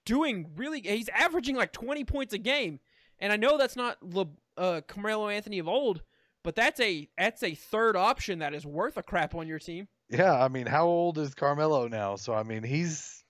S1: doing really he's averaging like 20 points a game. And I know that's not Le, uh, Carmelo Anthony of old, but that's a that's a third option that is worth a crap on your team.
S2: Yeah, I mean, how old is Carmelo now? So I mean, he's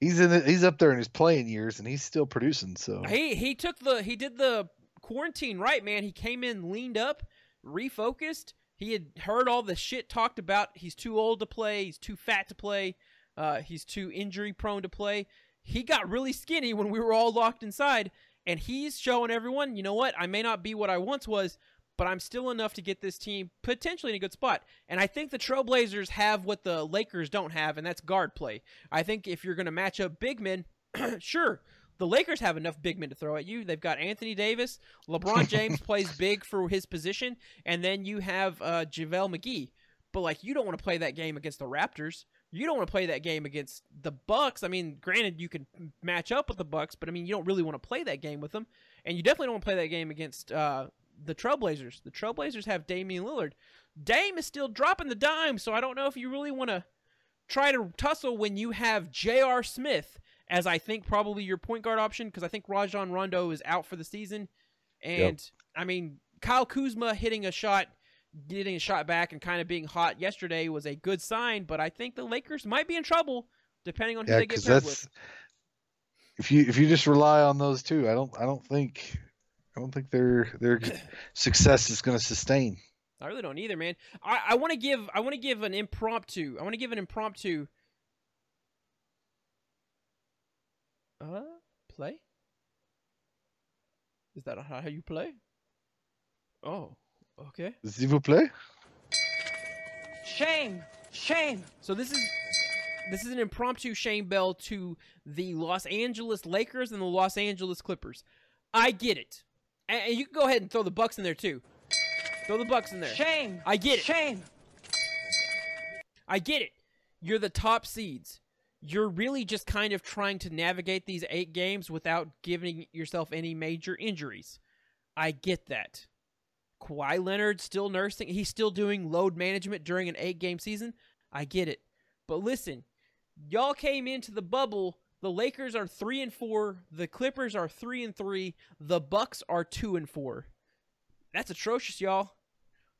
S2: he's in the, he's up there in his playing years, and he's still producing. So
S1: He he took the he did the quarantine right, man. He came in leaned up, refocused. He had heard all the shit talked about. He's too old to play. He's too fat to play. Uh, he's too injury prone to play. He got really skinny when we were all locked inside, and he's showing everyone, you know what? I may not be what I once was, but I'm still enough to get this team potentially in a good spot. And I think the Trailblazers have what the Lakers don't have, and that's guard play. I think if you're going to match up big men, sure, the Lakers have enough big men to throw at you. They've got Anthony Davis. LeBron James plays big for his position, and then you have uh, JaVale McGee. But like, you don't want to play that game against the Raptors. You don't want to play that game against the Bucks. I mean, granted, you can match up with the Bucks, but I mean, you don't really want to play that game with them, and you definitely don't want to play that game against uh, the Trailblazers. The Trailblazers have Damian Lillard. Dame is still dropping the dime, so I don't know if you really want to try to tussle when you have J.R. Smith as I think probably your point guard option because I think Rajon Rondo is out for the season, and I mean Kyle Kuzma hitting a shot, getting a shot back, and kind of being hot yesterday was a good sign. But I think the Lakers might be in trouble depending on who
S2: Yeah,
S1: they get paired
S2: that's
S1: with.
S2: if you if you just rely on those two, I don't I don't think I don't think their their success is going to sustain.
S1: I really don't either, man. I, I want to give I want to give an impromptu. I want to give an impromptu. Uh, play. Is that how you play? Oh, okay.
S2: S'il vous plaît.
S3: Shame! Shame!
S1: So this is this is an impromptu shame Bell to the Los Angeles Lakers and the Los Angeles Clippers. I get it, and, and you can go ahead and throw the Bucks in there too. Throw the Bucks in there.
S3: Shame!
S1: I get it.
S3: Shame!
S1: I get it. You're the top seeds. You're really just kind of trying to navigate these eight games without giving yourself any major injuries. I get that. Kawhi Leonard still nursing. He's still doing load management during an eight game season. I get it. But listen, y'all came into the bubble. The Lakers are three and four. The Clippers are three and three. The Bucks are two and four. That's atrocious, y'all.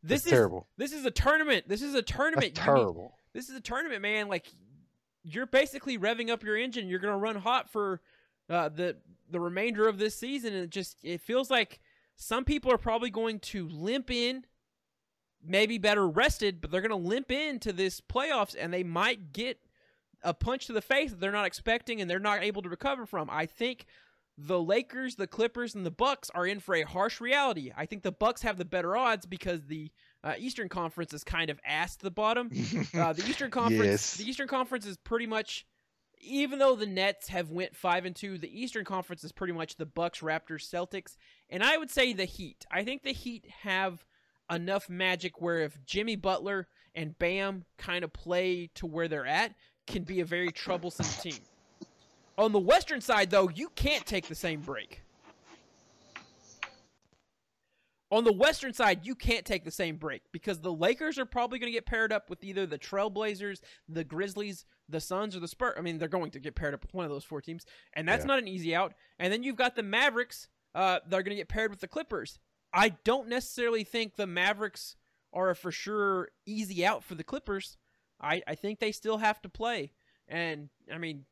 S1: This
S2: That's
S1: is
S2: terrible.
S1: This is a tournament. This is a tournament.
S2: That's
S1: need-
S2: terrible.
S1: this is a tournament, man. Like you're basically revving up your engine. You're gonna run hot for uh, the the remainder of this season, and it just it feels like some people are probably going to limp in, maybe better rested, but they're gonna limp into this playoffs, and they might get a punch to the face that they're not expecting, and they're not able to recover from. I think the Lakers, the Clippers, and the Bucks are in for a harsh reality. I think the Bucks have the better odds because the uh, Eastern Conference is kind of ass to the bottom. Uh, the Eastern Conference,
S2: Yes.
S1: the Eastern Conference is pretty much, even though the Nets have went five and two, the Eastern Conference is pretty much the Bucks, Raptors, Celtics, and I would say the Heat. I think the Heat have enough magic where if Jimmy Butler and Bam kind of play to where they're at, can be a very troublesome team. On the Western side, though, you can't take the same break. On the Western side, you can't take the same break because the Lakers are probably going to get paired up with either the Trailblazers, the Grizzlies, the Suns, or the Spurs. I mean, they're going to get paired up with one of those four teams, and that's
S2: Yeah.
S1: not an easy out. And then you've got the Mavericks. Uh, they're going to get paired with the Clippers. I don't necessarily think the Mavericks are a for sure easy out for the Clippers. I, I think they still have to play. And, I mean,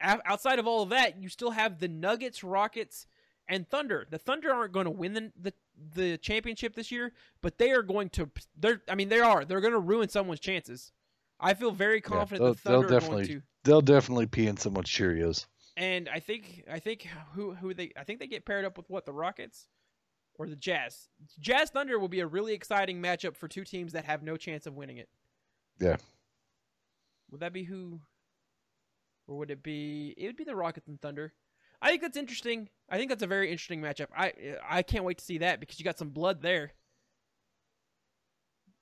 S1: outside of all of that, you still have the Nuggets, Rockets, and Thunder. The Thunder aren't going to win the, the the championship this year, but they are going to. They're. I mean, they are. They're going to ruin someone's chances. I feel very confident
S2: they'll-
S1: the Thunder
S2: they'll
S1: are going
S2: definitely-
S1: to.
S2: They'll definitely pee in someone's Cheerios.
S1: And I think I think who who they I think they get paired up with what the Rockets or the Jazz. Jazz Thunder will be a really exciting matchup for two teams that have no chance of winning it.
S2: Yeah.
S1: Would that be who? Or would it be? It would be the Rockets and Thunder. I think that's interesting. I think that's a very interesting matchup. I I can't wait to see that because you got some blood there.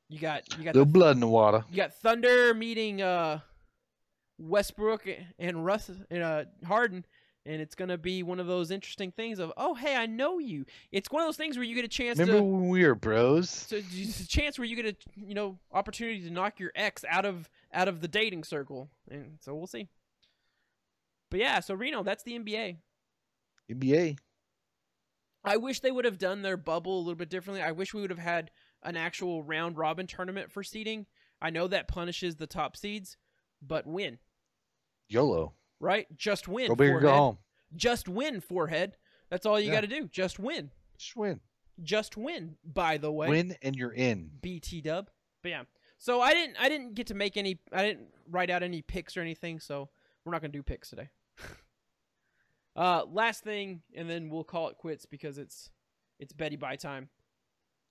S1: You got you got the,
S2: blood in the water.
S1: you got Thunder meeting uh Westbrook and Russ and uh Harden and it's gonna be one of those interesting things of oh hey I know you. It's one of those things where you get a chance
S2: Remember
S1: to
S2: when we were bros?
S1: so it's a chance where you get a you know opportunity to knock your ex out of out of the dating circle, and so we'll see. But yeah, so Reno, that's the NBA.
S2: NBA.
S1: I wish they would have done their bubble a little bit differently. I wish we would have had an actual round robin tournament for seeding. I know that punishes the top seeds, but win,
S2: YOLO.
S1: right? Just win.
S2: Go big or
S1: forehead.
S2: go home.
S1: Just win, forehead. That's all you
S2: Yeah.
S1: got to do. Just win.
S2: Just win.
S1: Just win. By the way,
S2: Win and you're in.
S1: BT dub. But yeah. So I didn't I didn't get to make any I didn't write out any picks or anything, so we're not gonna do picks today. uh last thing and then we'll call it quits because it's it's Betty by time.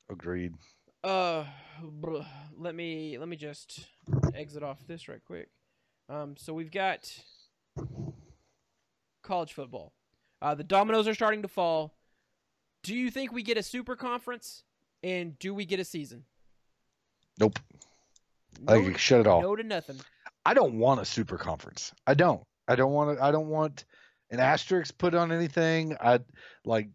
S2: Agreed.
S1: Uh let me let me just exit off this right quick. Um so we've got college football. Uh the dominoes are starting to fall. Do you think we get a super conference and do we get a season?
S2: Nope. I
S1: No
S2: think shut it off.
S1: no to nothing.
S2: I don't want a super conference. I don't. I don't want to, I don't want an asterisk put on anything. I like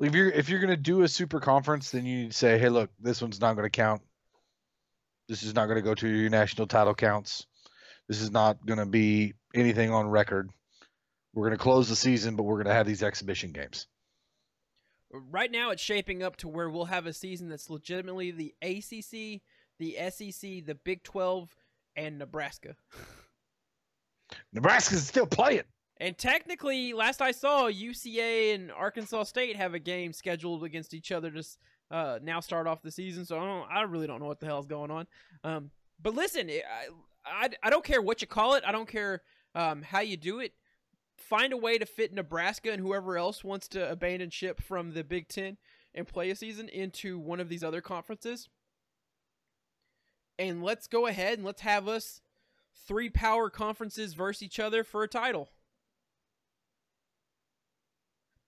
S2: if you're if you're gonna do a super conference, then you need to say, hey, look, this one's not gonna count. This is not gonna go to your national title counts. This is not gonna be anything on record. We're gonna close the season, but we're gonna have these exhibition games.
S1: Right now, it's shaping up to where we'll have a season that's legitimately the ACC, the SEC, the Big 12, and Nebraska.
S2: Nebraska's still playing.
S1: And technically, last I saw, UCA and Arkansas State have a game scheduled against each other to uh, now start off the season. So I, I really don't know what the hell's going on. Um, but listen, I, I, I, don't care what you call it. I don't care um, how you do it. Find a way to fit Nebraska and whoever else wants to abandon ship from the Big Ten and play a season into one of these other conferences. And let's go ahead and let's have us three power conferences versus each other for a title.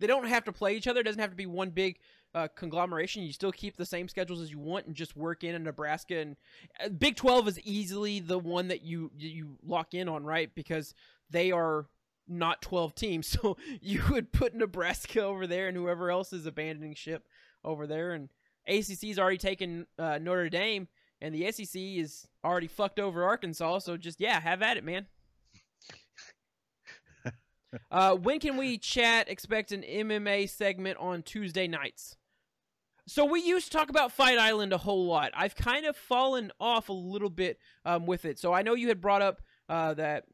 S1: They don't have to play each other. It doesn't have to be one big uh, conglomeration. You still keep the same schedules as you want and just work in a Nebraska and uh, Big 12 is easily the one that you you lock in on, right? Because they are not 12 teams. So you would put Nebraska over there and whoever else is abandoning ship over there and ACC's already taken uh, Notre Dame and the SEC is already fucked over Arkansas, so just yeah, have at it, man. Uh, when can we chat? Expect an MMA segment on Tuesday nights. So we used to talk about Fight Island a whole lot. I've kind of fallen off a little bit um, with it. So I know you had brought up uh, that.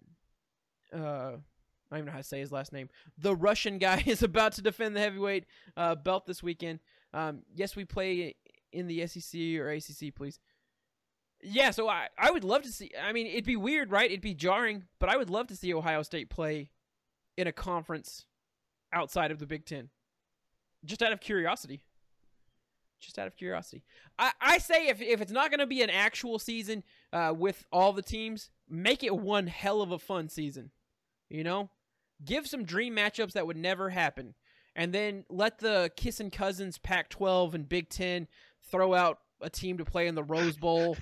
S1: Uh, I don't even know how to say his last name. The Russian guy is about to defend the heavyweight uh, belt this weekend. Um, yes, we play in the SEC or ACC, please. Yeah, so I, I would love to see. I mean, it'd be weird, right? It'd be jarring, but I would love to see Ohio State play in a conference outside of the Big Ten? Just out of curiosity. Just out of curiosity. I, I say if, if it's not going to be an actual season uh, with all the teams, make it one hell of a fun season. You know? Give some dream matchups that would never happen. And then let the kissing cousins Pac 12 and Big Ten throw out a team to play in the Rose Bowl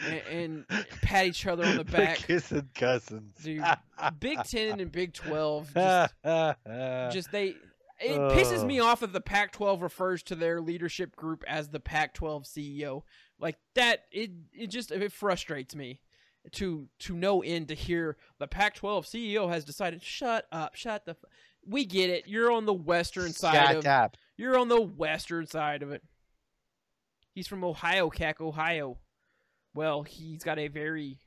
S1: and, and pat each other on the back.
S2: Kissing cousins.
S1: Dude, Big Ten and Big Twelve just, just they it oh. pisses me off that the Pac-12 refers to their leadership group as the Pac-12 CEO. Like that, it it just it frustrates me to to no end to hear the Pac-12 CEO has decided. Shut up, shut the. F-. We get it. You're on the western side of.
S2: Up.
S1: You're on the western side of it. He's from Ohio, Cack, Ohio. Well, he's got a very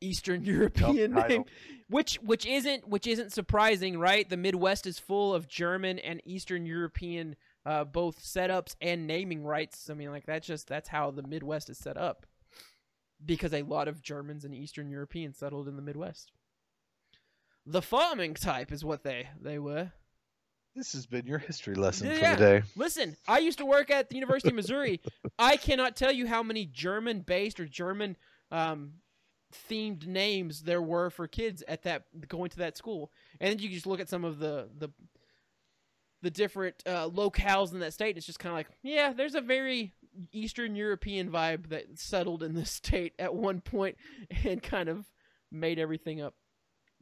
S1: Eastern European name, which which isn't which isn't surprising, right? The Midwest is full of German and Eastern European uh, both setups and naming rights. I mean, like that's just that's how the Midwest is set up, because a lot of Germans and Eastern Europeans settled in the Midwest. The farming type is what they they were.
S2: This has been your history lesson
S1: yeah.
S2: for the day.
S1: Listen, I used to work at the University of Missouri. I cannot tell you how many German-based or German um, themed names there were for kids at that going to that school, and then you just look at some of the the the different uh, locales in that state. It's just kind of like, yeah, there's a very Eastern European vibe that settled in this state at one point and kind of made everything up.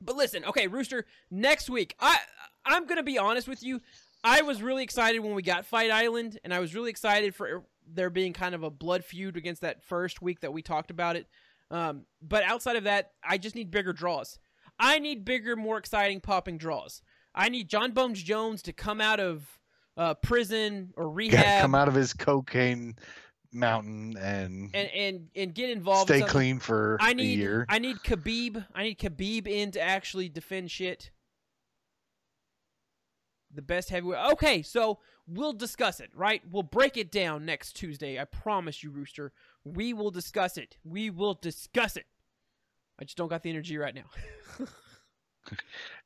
S1: But listen, okay, Rooster, next week, I I'm gonna be honest with you. I was really excited when we got Fight Island, and I was really excited for there being kind of a blood feud against that first week that we talked about it. Um, but outside of that, I just need bigger draws. I need bigger, more exciting popping draws. I need John Bones Jones to come out of uh, prison or rehab,
S2: come out of his cocaine mountain and
S1: and and, and get involved.
S2: Stay in clean for
S1: I need,
S2: a year.
S1: I need Khabib. I need Khabib in to actually defend shit. The best heavyweight. Okay, so we'll discuss it, right? We'll break it down next Tuesday. I promise you, Rooster. We will discuss it. We will discuss it. I just don't got the energy right now.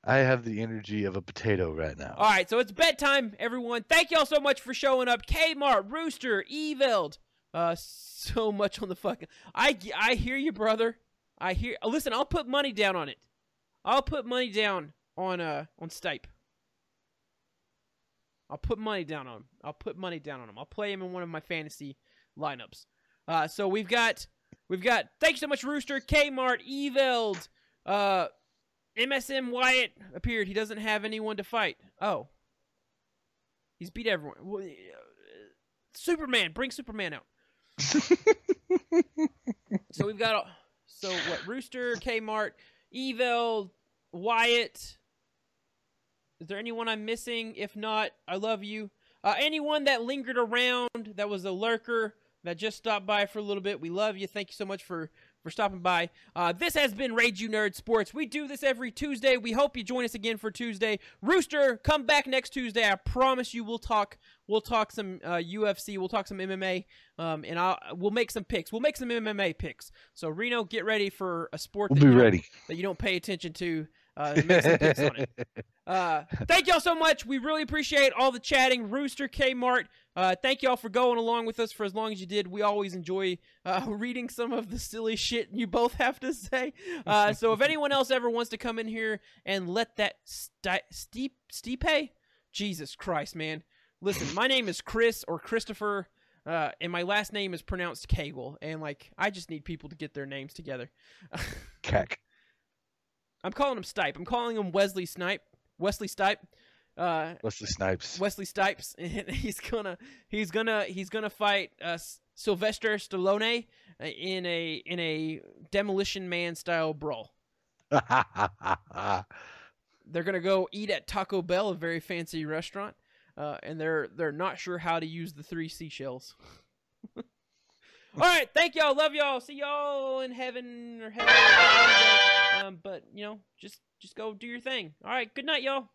S2: I have the energy of a potato right now.
S1: All right, so it's bedtime, everyone. Thank y'all so much for showing up. Kmart, Rooster, Eveld, uh, so much on the fucking. I I hear you, brother. I hear. Listen, I'll put money down on it. I'll put money down on uh on Stipe. I'll put money down on him. I'll put money down on him. I'll play him in one of my fantasy lineups. Uh, so we've got We've got thanks so much, Rooster, Kmart, Eveld, uh, MSM Wyatt appeared. He doesn't have anyone to fight. Oh, he's beat everyone. Uh, Superman, bring Superman out. So we've got so what? Rooster, Kmart, Evil, Wyatt. Is there anyone I'm missing? If not, I love you. Uh, anyone that lingered around, that was a lurker, that just stopped by for a little bit, we love you. Thank you so much for for stopping by. Uh, this has been Rage You Nerd Sports. We do this every Tuesday. We hope you join us again for Tuesday. Rooster, come back next Tuesday. I promise you, we'll talk. We'll talk some uh, UFC. We'll talk some MMA, um, and I'll we'll make some picks. We'll make some MMA picks. So Reno, get ready for a sport.
S2: We'll
S1: that
S2: be
S1: you don't-
S2: ready.
S1: that you don't pay attention to. Uh, make some picks on it. Uh, thank y'all so much. We really appreciate all the chatting. Rooster Kmart, uh, thank y'all for going along with us for as long as you did. We always enjoy uh, reading some of the silly shit you both have to say. Uh, so if anyone else ever wants to come in here and let that sti- steep Stipe, Jesus Christ, man. Listen, my name is Chris or Christopher. Uh, and my last name is pronounced Kegel, and like I just need people to get their names together.
S2: Cack.
S1: I'm calling him Stipe. I'm calling him Wesley Snipe. Wesley Stipe. Uh,
S2: Wesley Snipes.
S1: Wesley Stipes, and he's gonna he's gonna he's gonna fight uh, Sylvester Stallone uh, in a in a Demolition Man style brawl. They're gonna go eat at Taco Bell, a very fancy restaurant, uh, and they're they're not sure how to use the three seashells. All right, thank y'all, love y'all, see y'all in heaven or heaven. Um, but you know, just just go do your thing. All right, good night, y'all.